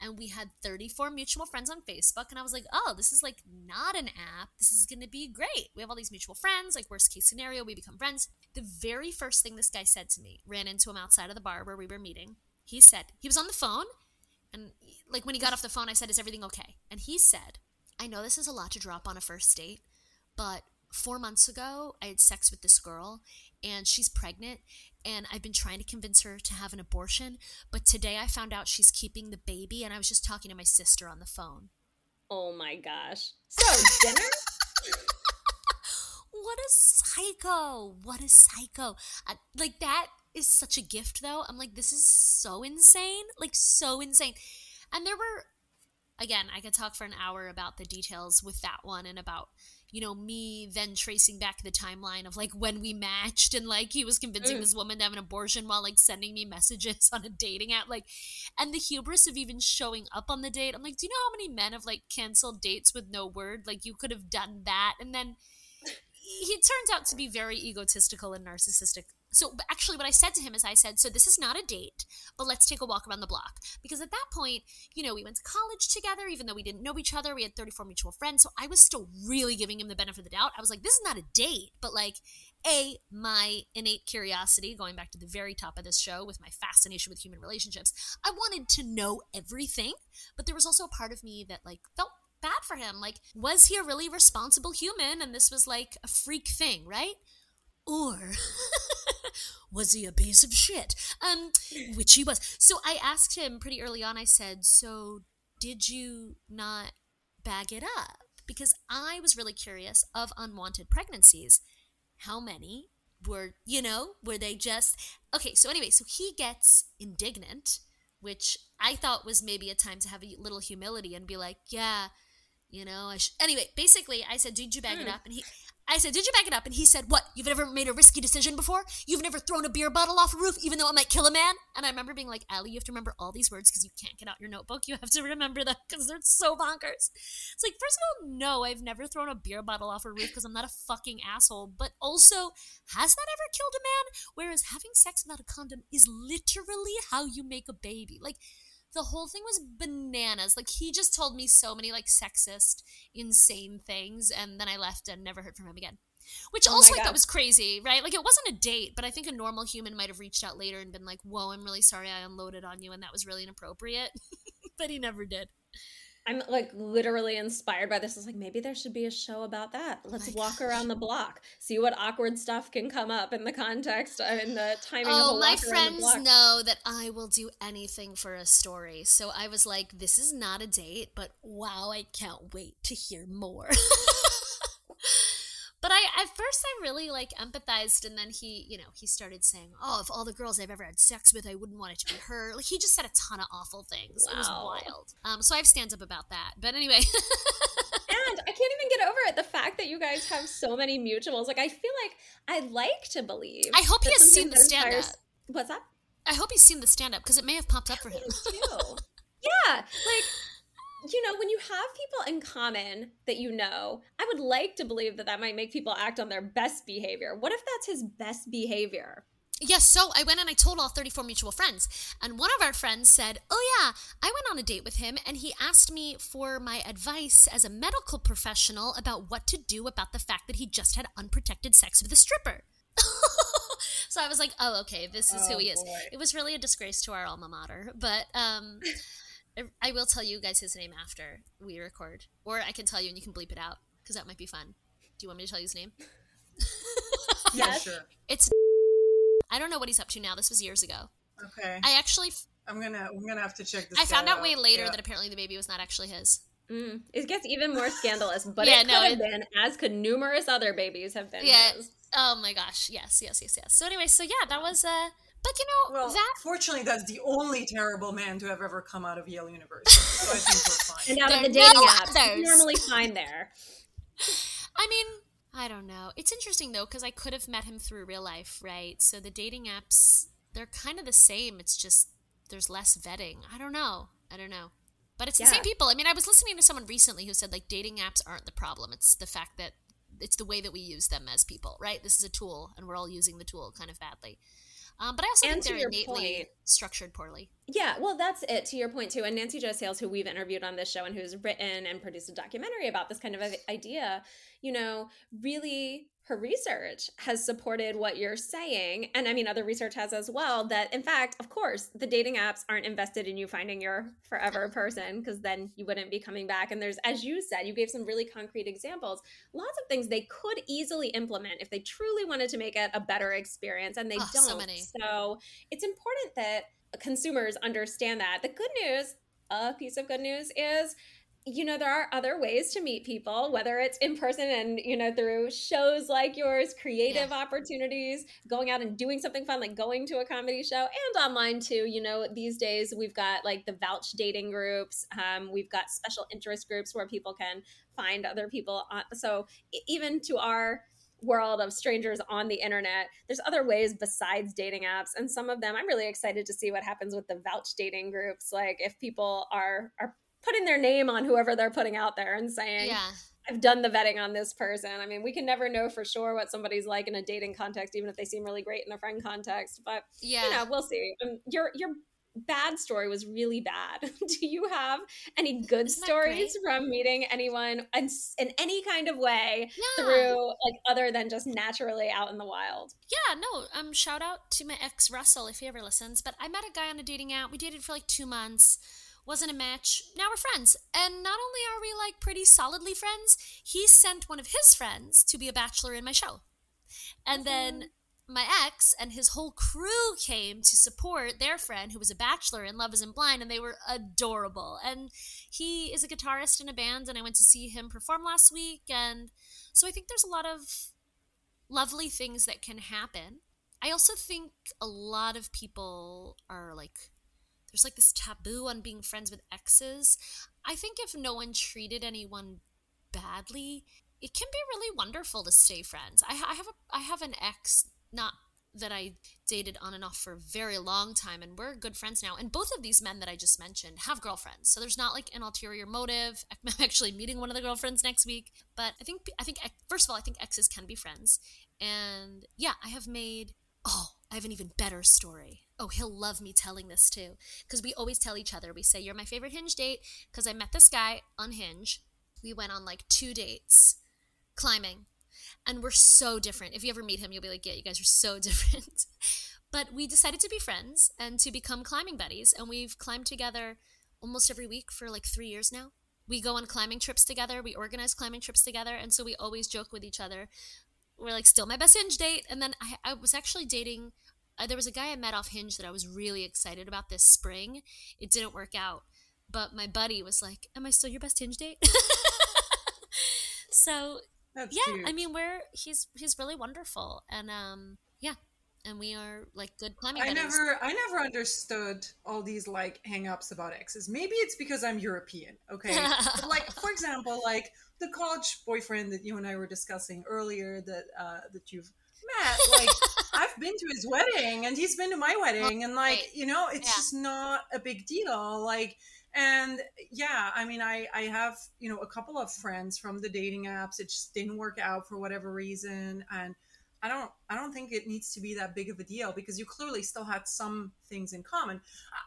and we had 34 mutual friends on Facebook and I was like, "Oh, this is like not an app. This is going to be great. We have all these mutual friends, like worst case scenario, we become friends." The very first thing this guy said to me, ran into him outside of the bar where we were meeting. He said, he was on the phone and like when he got off the phone, I said, "Is everything okay?" And he said, "I know this is a lot to drop on a first date, but four months ago, I had sex with this girl, and she's pregnant, and I've been trying to convince her to have an abortion. But today I found out she's keeping the baby, and I was just talking to my sister on the phone. Oh my gosh. So, dinner? what a psycho. What a psycho. I, like, that is such a gift, though. I'm like, this is so insane. Like, so insane. And there were, again, I could talk for an hour about the details with that one and about you know, me then tracing back the timeline of like when we matched and like he was convincing mm. this woman to have an abortion while like sending me messages on a dating app. Like, and the hubris of even showing up on the date. I'm like, do you know how many men have like canceled dates with no word? Like, you could have done that. And then he turns out to be very egotistical and narcissistic so actually what i said to him is i said so this is not a date but let's take a walk around the block. Because at that point you know we went to college together even though we didn't know each other we had 34 mutual friends so i was still really giving him the benefit of the doubt. I was like this is not a date but like a my innate curiosity going back to the very top of this show with my fascination with human relationships i wanted to know everything but there was also a part of me that like felt bad for him. Like was he a really responsible human? And this was like a freak thing right or was he a piece of shit? Um, which he was. So I asked him pretty early on. I said, "So did you not bag it up?" Because I was really curious of unwanted pregnancies. How many were you know were they just okay? So anyway, so he gets indignant, which I thought was maybe a time to have a little humility and be like, "Yeah." You know, I sh-. anyway, basically, I said, "Did you bag mm. it hmm. up?" And he, I said, Did you back it up? And he said, What? You've never made a risky decision before? You've never thrown a beer bottle off a roof, even though it might kill a man? And I remember being like, Alli, you have to remember all these words because you can't get out your notebook. You have to remember them because they're so bonkers. It's like, first of all, no, I've never thrown a beer bottle off a roof because I'm not a fucking asshole. But also, has that ever killed a man? Whereas having sex without a condom is literally how you make a baby. Like, the whole thing was bananas. Like he just told me so many like sexist, insane things, and then I left and never heard from him again. Which oh also I thought was crazy, right? Like it wasn't a date, but I think a normal human might have reached out later and been like, "Whoa, I'm really sorry I unloaded on you, and that was really inappropriate." but he never did. I'm like literally inspired by this. It's like maybe there should be a show about that. Oh Let's oh walk gosh. around the block, see what awkward stuff can come up in the context uh, in the timing. Oh, my friends know that I will do anything for a story. So I was like, this is not a date, but wow, I can't wait to hear more. But I at first I really like empathized, and then he, you know, he started saying, "Oh, if all the girls I've ever had sex with, I wouldn't want it to be her." Like he just said a ton of awful things. Wow. It was wild. Um, so I have stands up about that. But anyway. and I can't even get over it. The fact that you guys have so many mutuals. Like I feel like I like to believe. I hope he has seen the stand up. What's that? I hope he's seen the stand up because it may have popped up for him. yeah, like you know, when you have people in common that you know, I would like to believe that that might make people act on their best behavior. What if that's his best behavior? Yes, so I went and I told all 34 mutual friends. And one of our friends said, Oh, yeah, I went on a date with him and he asked me for my advice as a medical professional about what to do about the fact that he just had unprotected sex with a stripper. so I was like, Oh, okay, this is oh, who he is. Boy. It was really a disgrace to our alma mater. But um, I will tell you guys his name after we record, or I can tell you and you can bleep it out because that might be fun. Do you want me to tell you his name? yeah, sure. It's. I don't know what he's up to now. This was years ago. Okay. I actually. I'm gonna. I'm gonna have to check this. I found out, out way later yeah. that apparently the baby was not actually his. Mm, it gets even more scandalous, but yeah, it could no, have it, been, as could numerous other babies have been. Yeah, his. Oh my gosh, yes, yes, yes, yes. So anyway, so yeah, that was uh but you know well, that fortunately that's the only terrible man to have ever come out of Yale University. So I think we're fine. And out There of the dating no apps, others. you normally fine there. I mean, I don't know. It's interesting though because I could have met him through real life, right? So the dating apps, they're kind of the same. It's just there's less vetting. I don't know. I don't know. But it's the Yeah. same people. I mean, I was listening to someone recently who said like dating apps aren't the problem. It's the fact that it's the way that we use them as people, right? This is a tool, and we're all using the tool kind of badly. Um, but I also And think they're innately point- structured poorly. Yeah, well, that's it to your point too. And Nancy Jo Sales, who we've interviewed on this show and who's written and produced a documentary about this kind of idea, you know, really her research has supported what you're saying. And I mean, other research has as well that, in fact, of course, the dating apps aren't invested in you finding your forever person because then you wouldn't be coming back. And there's, as you said, you gave some really concrete examples, lots of things they could easily implement if they truly wanted to make it a better experience, and they Oh, don't. so so it's important that consumers understand that. The good news, a piece of good news is you know there are other ways to meet people whether it's in person and you know through shows like yours creative opportunities going out and doing something fun like going to a comedy show and online too you know these days we've got like the vouch dating groups um, we've got special interest groups where people can find other people on so even to our world of strangers on the internet there's other ways besides dating apps and some of them i'm really excited to see what happens with the vouch dating groups like if people are are putting their name on whoever they're putting out there and saying Yeah. i've done the vetting on this person i mean we can never know for sure what somebody's like in a dating context even if they seem really great in a friend context. but Yeah. you know we'll see um, your your bad story was really bad do you have any good Isn't stories from meeting anyone in, in any kind of way yeah. through like other than just naturally out in the wild Yeah, no. Um, shout out to my ex Russell if he ever listens. But I met a guy on a dating app. We dated for like two months. Wasn't a match. Now we're friends. And not only are we like pretty solidly friends, he sent one of his friends to be a bachelor in my show. And mm-hmm. then my ex and his whole crew came to support their friend who was a bachelor in Love Isn't Blind, and they were adorable. And he is a guitarist in a band, and I went to see him perform last week. And so I think there's a lot of lovely things that can happen. I also think a lot of people are like, there's like this taboo on being friends with exes. I think if no one treated anyone badly, it can be really wonderful to stay friends. I, I have a I have an ex not that I dated on and off for a very long time, and we're good friends now. And both of these men that I just mentioned have girlfriends, so there's not like an ulterior motive. I'm actually meeting one of the girlfriends next week, but I think I think first of all, I think exes can be friends, and yeah, I have made. Oh, I have an even better story. Oh, he'll love me telling this too, because we always tell each other. We say you're my favorite Hinge date because I met this guy on Hinge. We went on like two dates, climbing and we're so different. If you ever meet him, you'll be like, yeah, you guys are so different. but we decided to be friends and to become climbing buddies, and we've climbed together almost every week for like three years now. We go on climbing trips together, we organize climbing trips together, and so we always joke with each other. We're like, still my best Hinge date. And then I, I was actually dating, uh, there was a guy I met off Hinge that I was really excited about this spring. It didn't work out. But my buddy was like, Am I still your best Hinge date? so That's yeah cute. i mean we're he's he's really wonderful and um yeah and we are like good climbing I buddies. never, I never understood all these like hang-ups about exes. Maybe it's because I'm European, okay? But, like, for example, like the college boyfriend that you and I were discussing earlier that uh, that you've met. Like, I've been to his wedding, and he's been to my wedding, and like, Right. you know, it's Yeah. just not a big deal. Like, and yeah, I mean, I I have you know a couple of friends from the dating apps. It just didn't work out for whatever reason, and I don't I don't think it needs to be that big of a deal because you clearly still had some things in common.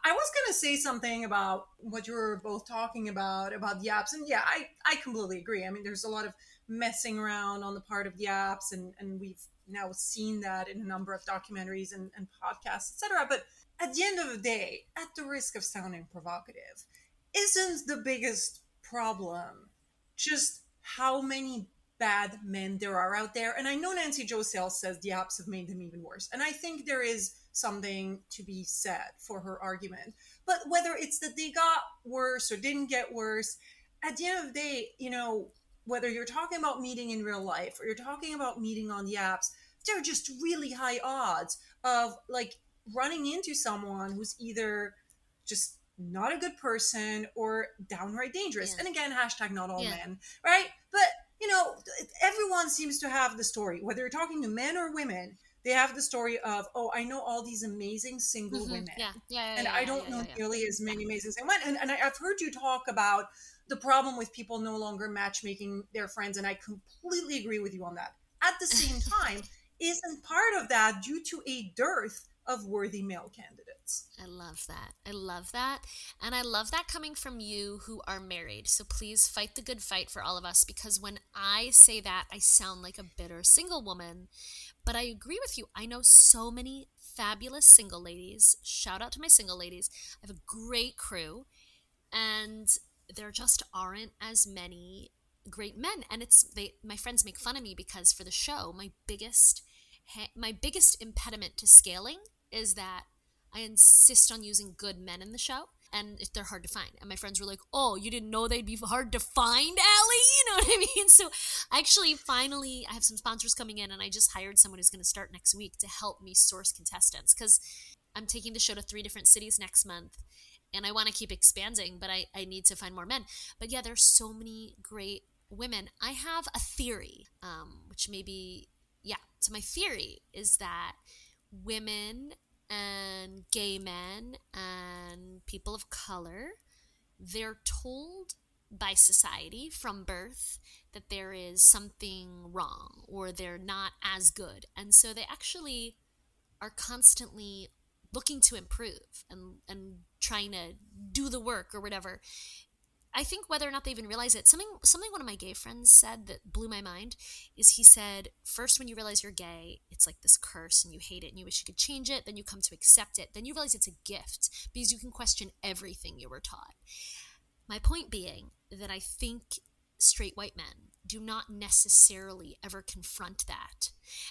I I was gonna say something about what you were both talking about about the apps, and yeah, I I completely agree. I mean, there's a lot of messing around on the part of the apps, and and we've now seen that in a number of documentaries and, and podcasts, etc. But at the end of the day, at the risk of sounding provocative, isn't the biggest problem just how many bad men there are out there. And I know Nancy Jo Sales says the apps have made them even worse. And I think there is something to be said for her argument. But whether it's that they got worse or didn't get worse, at the end of the day, you know, whether you're talking about meeting in real life or you're talking about meeting on the apps, there are just really high odds of like running into someone who's either just not a good person or downright dangerous. Yeah. And again, hashtag not all Yeah. men, right? But you know, everyone seems to have the story, whether you're talking to men or women, they have the story of, oh, I know all these amazing single Mhm. women. Yeah, yeah, yeah. And I don't know nearly as many amazing single women. And, and I, I've heard you talk about the problem with people no longer matchmaking their friends, and I completely agree with you on that. At the same time, isn't part of that due to a dearth of worthy male candidates? I love that. I love that. And I love that coming from you who are married. So please fight the good fight for all of us because when I say that, I sound like a bitter single woman. But I agree with you. I know so many fabulous single ladies. Shout out to my single ladies. I have a great crew. And there just aren't as many great men and it's they my friends make fun of me because for the show my biggest my biggest impediment to scaling is that I insist on using good men in the show, and they're hard to find. And my friends were like, "Oh, you didn't know they'd be hard to find, Alli?" You know what I mean? So, actually, finally, I have some sponsors coming in, and I just hired someone who's going to start next week to help me source contestants because I'm taking the show to three different cities next month, and I want to keep expanding, but I I need to find more men. But yeah, there's so many great women. I have a theory, um, which maybe yeah. So my theory is that women and gay men and people of color, they're told by society from birth that there is something wrong or they're not as good. And so they actually are constantly looking to improve and, and trying to do the work or whatever. I think whether or not they even realize it, something something one of my gay friends said that blew my mind is he said, first when you realize you're gay, it's like this curse and you hate it and you wish you could change it, then you come to accept it, then you realize it's a gift because you can question everything you were taught. My point being that I think straight white men do not necessarily ever confront that.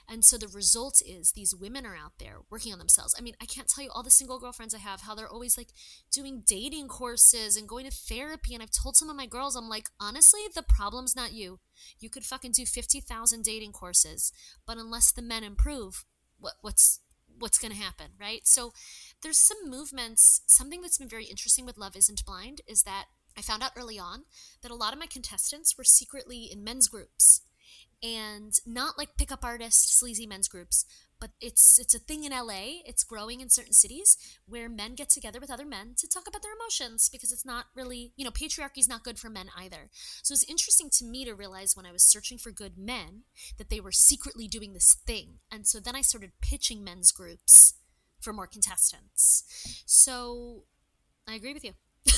And so the result is these women are out there working on themselves. I mean, I can't tell you all the single girlfriends I have, how they're always like doing dating courses and going to therapy. And I've told some of my girls, I'm like, honestly, the problem's not you. You could fucking do 50,000 dating courses, but unless the men improve, what, what's what's going to happen, right? So there's some movements. Something that's been very interesting with Love Isn't Blind is that I found out early on that a lot of my contestants were secretly in men's groups and not like pickup artist sleazy men's groups but it's it's a thing in LA it's growing in certain cities where men get together with other men to talk about their emotions because it's not really you know patriarchy is not good for men either. So it's interesting to me to realize when I was searching for good men that they were secretly doing this thing. And so then I started pitching men's groups for more contestants. So I agree with you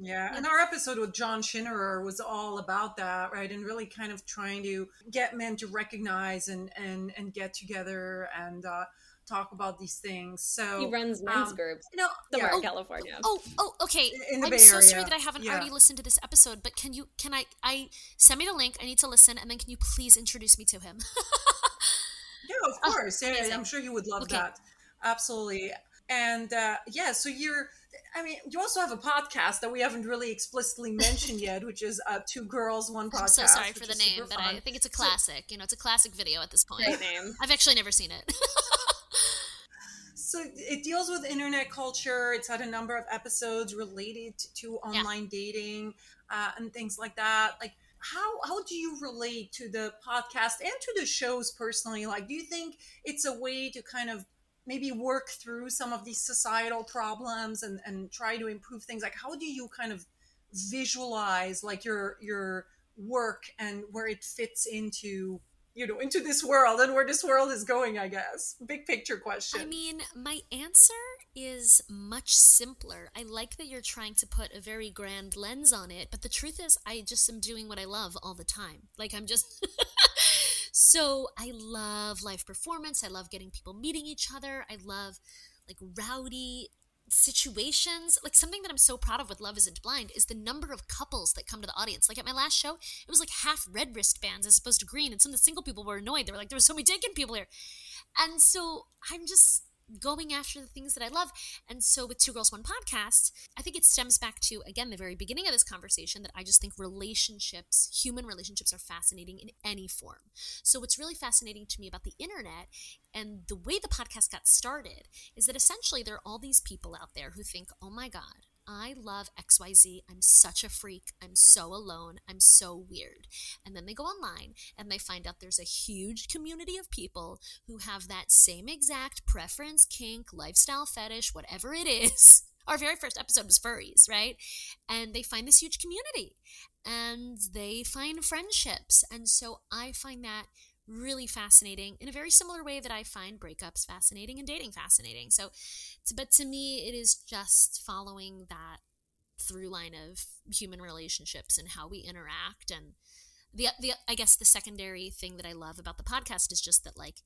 Yeah, and our episode with John Schinnerer was all about that, right? And really kind of trying to get men to recognize and and and get together and uh, talk about these things. So He runs men's um, groups You know, somewhere yeah, in California. Oh, oh, okay. In the I'm Bay so sorry that I haven't Yeah. already listened to this episode, but can you can I I send me the link? I need to listen, and then can you please introduce me to him? yeah, of Oh, course. yeah. I'm sure you would love Okay. that. Absolutely. And uh, yeah, so you're. I mean, you also have a podcast that we haven't really explicitly mentioned yet, which is uh, Two Girls, One Podcast. I'm so sorry for the name, but fun. I think it's a classic. You know, it's a classic video at this point. Great name. I've actually never seen it. So it deals with internet culture. It's had a number of episodes related to online dating uh, and things like that. Like, how how do you relate to the podcast and to the shows personally? Like, do you think it's a way to kind of maybe work through some of these societal problems and and try to improve things? Like, how do you kind of visualize like your your work and where it fits into you know into this world and where this world is going i guess big picture question I mean, my answer is much simpler. I like that you're trying to put a very grand lens on it, but the truth is, I just am doing what I love all the time. Like, I'm just. so, I love live performance. I love getting people meeting each other. I love, like, rowdy situations. Like, something that I'm so proud of with Love Isn't Blind is the number of couples that come to the audience. Like, at my last show, it was like half red wristbands as opposed to green, and some of the single people were annoyed. They were like, there were so many taken people here. And so I'm just going after the things that I love. And so with Two Girls One Podcast, I think it stems back to again the very beginning of this conversation that I just think relationships, human relationships are fascinating in any form. So what's really fascinating to me about the internet and the way the podcast got started is that essentially there are all these people out there who think, "Oh my god, I love XYZ. I'm such a freak. I'm so alone. I'm so weird. And then they go online and they find out there's a huge community of people who have that same exact preference, kink, lifestyle fetish, whatever it is. Our very first episode was furries, right? And they find this huge community and they find friendships. And so I find that really fascinating in a very similar way that I find breakups fascinating and dating fascinating. So, but to me, it is just following that through line of human relationships and how we interact. And the, the, I guess the secondary thing that I love about the podcast is just that, like,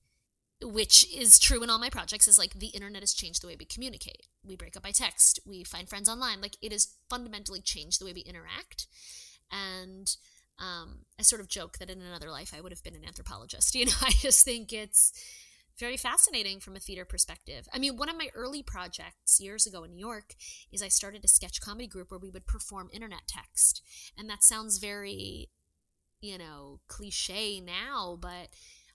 which is true in all my projects, is like the internet has changed the way we communicate. We break up by text, we find friends online. Like, it has fundamentally changed the way we interact. And um, I sort of joke that in another life I would have been an anthropologist. You know, I just think it's very fascinating from a theater perspective. I mean, one of my early projects years ago in New York is I started a sketch comedy group where we would perform internet text. And that sounds very, you know, cliche now, but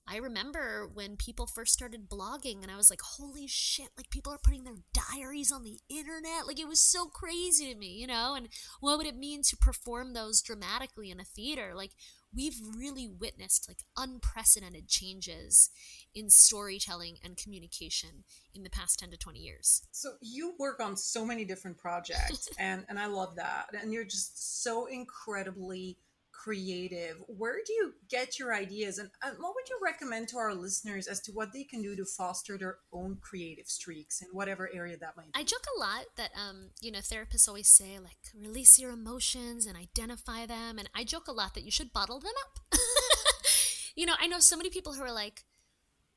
I remember when people first started blogging and I was like, holy shit, like people are putting their diaries on the internet. Like it was so crazy to me, you know? And what would it mean to perform those dramatically in a theater? Like we've really witnessed like unprecedented changes in storytelling and communication in the past 10 to 20 years. So you work on so many different projects and and I love that. And you're just so incredibly creative where do you get your ideas and, and, what would you recommend to our listeners as to what they can do to foster their own creative streaks in whatever area that might be? i joke a lot that um you know therapists always say like release your emotions and identify them and i joke a lot that you should bottle them up. You know i know so many people who are like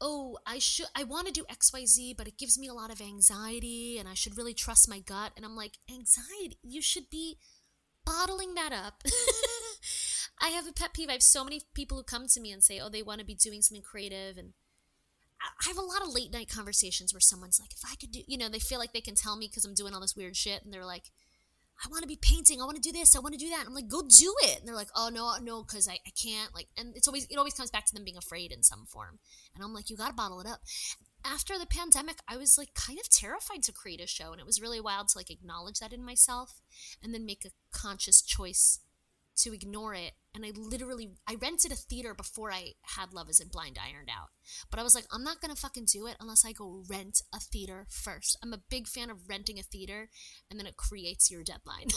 oh i should i want to do xyz but it gives me a lot of anxiety and i should really trust my gut and i'm like anxiety? You should be bottling that up I have a pet peeve. I have so many people who come to me and say, oh, they want to be doing something creative. And I have a lot of late night conversations where someone's like, if I could do, you know, they feel like they can tell me because I'm doing all this weird shit. And they're like, I want to be painting. I want to do this. I want to do that. And I'm like, go do it. And they're like, oh, no, no, because I, I can't. Like, and it's always, it always comes back to them being afraid in some form. And I'm like, you got to bottle it up. After the pandemic, I was like kind of terrified to create a show. And it was really wild to like acknowledge that in myself and then make a conscious choice to ignore it and I literally I rented a theater before I had Love Isn't Blind ironed out. But I was like, I'm not gonna fucking do it unless I go rent a theater first. I'm a big fan of renting a theater and then it creates your deadline.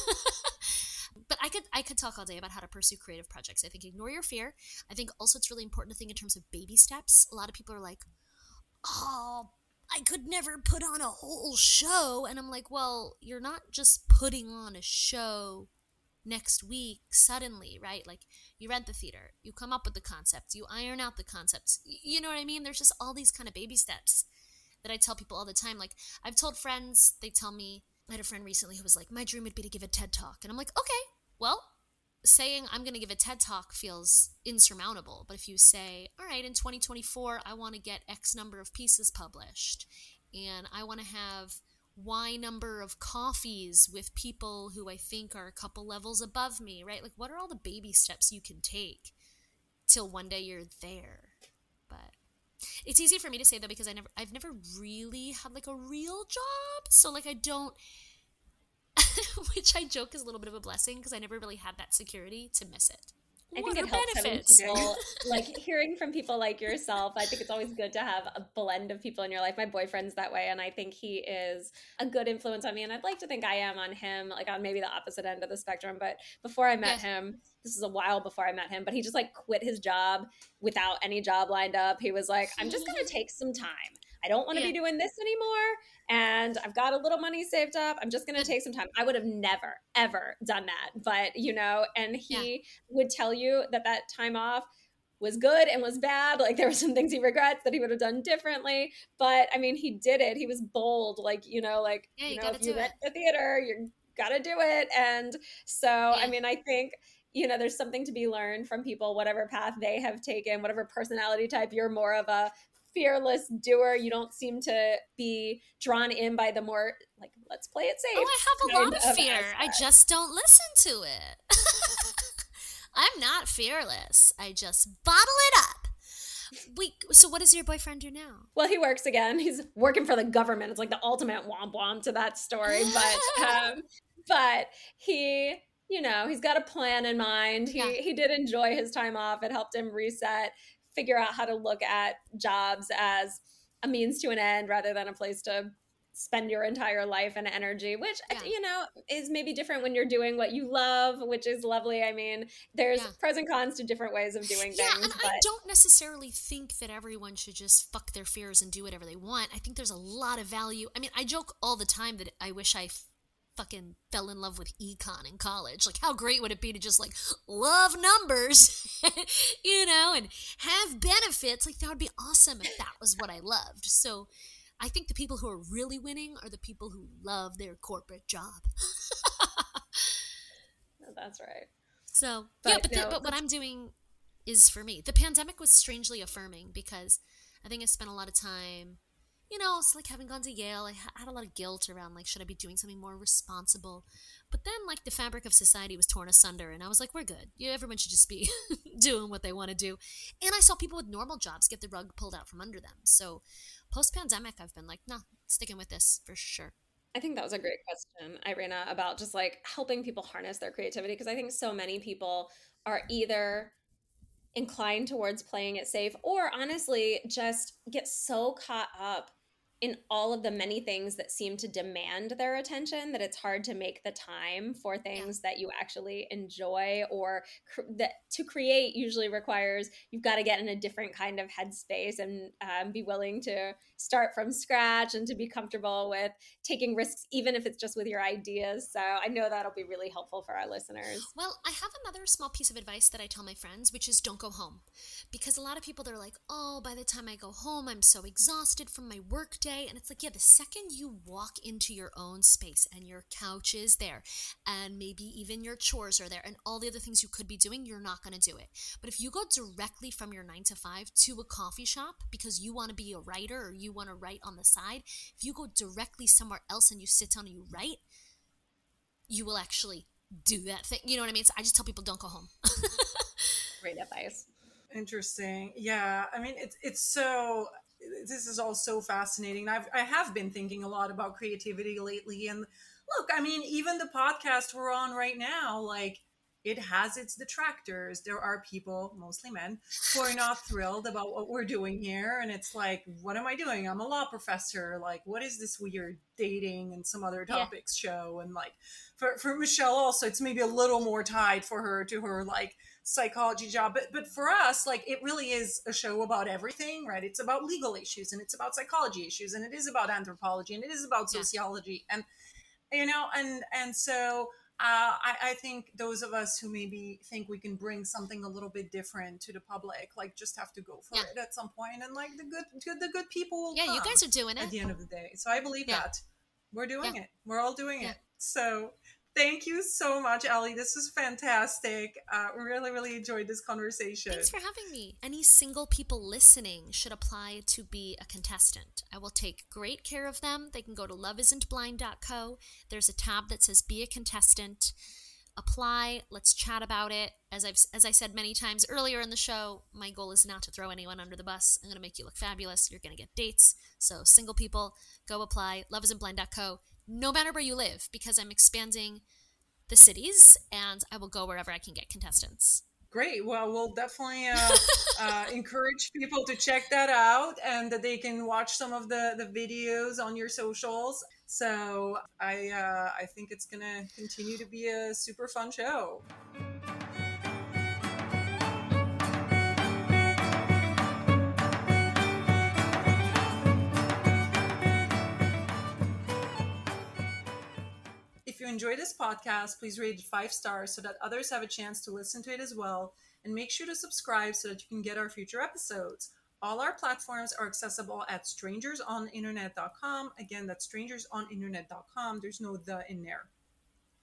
but I could I could talk all day about how to pursue creative projects. I think ignore your fear. I think also it's really important to think in terms of baby steps. A lot of people are like, oh I could never put on a whole show. And I'm like, well, you're not just putting on a show next week suddenly, right? Like you rent the theater, you come up with the concepts, you iron out the concepts. You know what I mean? There's just all these kind of baby steps that I tell people all the time. Like I've told friends, they tell me, I had a friend recently who was like, my dream would be to give a TED talk. And I'm like, okay, well, saying I'm going to give a TED talk feels insurmountable. But if you say, all right, in 2024, I want to get X number of pieces published and I want to have Y number of coffees with people who I think are a couple levels above me, right? Like, what are all the baby steps you can take till one day you're there? But it's easy for me to say though because I never, I've never really had like a real job, so like I don't. which I joke is a little bit of a blessing because I never really had that security to miss it. I think it helps benefits? having people like hearing from people like yourself. I think it's always good to have a blend of people in your life. My boyfriend's that way, and I think he is a good influence on me. And I'd like to think I am on him, like on maybe the opposite end of the spectrum. But before I met yeah. him, this is a while before I met him, but he just like quit his job without any job lined up. He was like, I'm just gonna take some time. I don't want to yeah. be doing this anymore. And I've got a little money saved up. I'm just going to take some time. I would have never, ever done that. But, you know, and he yeah. would tell you that that time off was good and was bad. Like there were some things he regrets that he would have done differently. But I mean, he did it. He was bold. Like, you know, like, yeah, you, you know, if you rent the theater, you got to do it. And so. I mean, I think you know there's something to be learned from people whatever path they have taken whatever personality type you're more of a fearless doer. You don't seem to be drawn in by the more like let's play it safe. Oh, I have a lot of, of fear. Aspect. I just don't listen to it. I'm not fearless. I just bottle it up. Wait, so what does your boyfriend do now? Well, he works again. He's working for the government. It's like the ultimate womp womp to that story. But um, but he, you know, he's got a plan in mind. He yeah. he did enjoy his time off. It helped him reset, figure out how to look at jobs as a means to an end rather than a place to spend your entire life and energy which yeah. you know is maybe different when you're doing what you love which is lovely i mean there's yeah. pros and cons to different ways of doing yeah, things and but... i don't necessarily think that everyone should just fuck their fears and do whatever they want i think there's a lot of value i mean i joke all the time that i wish I fucking fell in love with econ in college. Like, how great would it be to just like love numbers, you know, and have benefits? Like, that would be awesome if that was what I loved. So, I think the people who are really winning are the people who love their corporate job. That's right. So, but, yeah, but, the, but what I'm doing is for me. The pandemic was strangely affirming because I think I spent a lot of time, you know, it's like having gone to Yale, I had a lot of guilt around like, should I be doing something more responsible? But then, like, the fabric of society was torn asunder, and I was like, we're good. Yeah, everyone should just be doing what they want to do. And I saw people with normal jobs get the rug pulled out from under them. So, post pandemic, I've been like, no, sticking with this for sure. I think that was a great question, Irina, about just like helping people harness their creativity. Because I think so many people are either inclined towards playing it safe or honestly just get so caught up in all of the many things that seem to demand their attention that it's hard to make the time for things yeah. that you actually enjoy or cr- that to create usually requires you've got to get in a different kind of headspace and um, be willing to start from scratch and to be comfortable with taking risks even if it's just with your ideas. So i know that'll be really helpful for our listeners. Well i have another small piece of advice that i tell my friends which is don't go home. Because a lot of people they're like oh by the time i go home i'm so exhausted from my work day and it's like, yeah, the second you walk into your own space and your couch is there, and maybe even your chores are there, and all the other things you could be doing, you're not going to do it. But if you go directly from your nine to five to a coffee shop because you want to be a writer or you want to write on the side, if you go directly somewhere else and you sit down and you write, you will actually do that thing. You know what I mean? So I just tell people don't go home. Great advice. Interesting. Yeah. I mean, it's it's so this is all so fascinating. I've I have been thinking a lot about creativity lately, and look, I mean, even the podcast we're on right now, like it has its detractors. There are people, mostly men, who are not thrilled about what we're doing here. And it's like, what am I doing? I'm a law professor. Like, what is this weird dating and some other topics yeah. show? And like, for, for Michelle also, it's maybe a little more tied for her to her like psychology job. But but for us, like it really is a show about everything, right? It's about legal issues and it's about psychology issues and it is about anthropology and it is about sociology yeah. and you know and and so uh, I, I, think those of us who maybe think we can bring something a little bit different to the public, like just have to go for yeah. it at some point, and like the good, good the good people will. Yeah, you guys are doing it at the end of the day. So I believe yeah. that we're doing it. We're all doing it. So Thank you so much, Alli. This was fantastic. Uh, really, really enjoyed this conversation. Thanks for having me. Any single people listening should apply to be a contestant. I will take great care of them. They can go to loveisn'tblind.co. There's a tab that says be a contestant. Apply. Let's chat about it. As I've as I said many times earlier in the show, my goal is not to throw anyone under the bus. I'm going to make you look fabulous. You're going to get dates. So single people, go apply. Loveisn'tblind.co no matter where you live, because I'm expanding the cities and I will go wherever I can get contestants. Great. Well, we'll definitely uh, uh, encourage people to check that out and that they can watch some of the, the videos on your socials. So I uh, I think it's gonna continue to be a super fun show. Enjoy this podcast, please rate it five stars so that others have a chance to listen to it as well. And make sure to subscribe so that you can get our future episodes. All our platforms are accessible at strangersoninternet.com. Again, that's strangersoninternet.com. There's no the in there.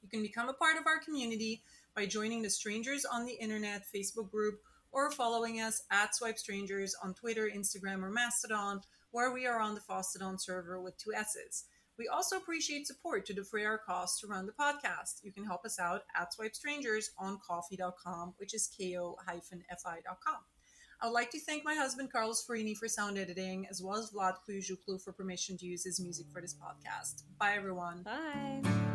You can become a part of our community by joining the Strangers on the Internet Facebook group or following us at Swipe Strangers on Twitter, Instagram, or Mastodon, where we are on the Fosstodon server with two S's. We also appreciate support to defray our costs to run the podcast. You can help us out at Swipe Strangers on ko-fi.com, which is ko-fi.com. I would like to thank my husband Carlos Farini for sound editing, as well as Vlad Kuyuzhuklu for permission to use his music for this podcast. Bye, everyone. Bye.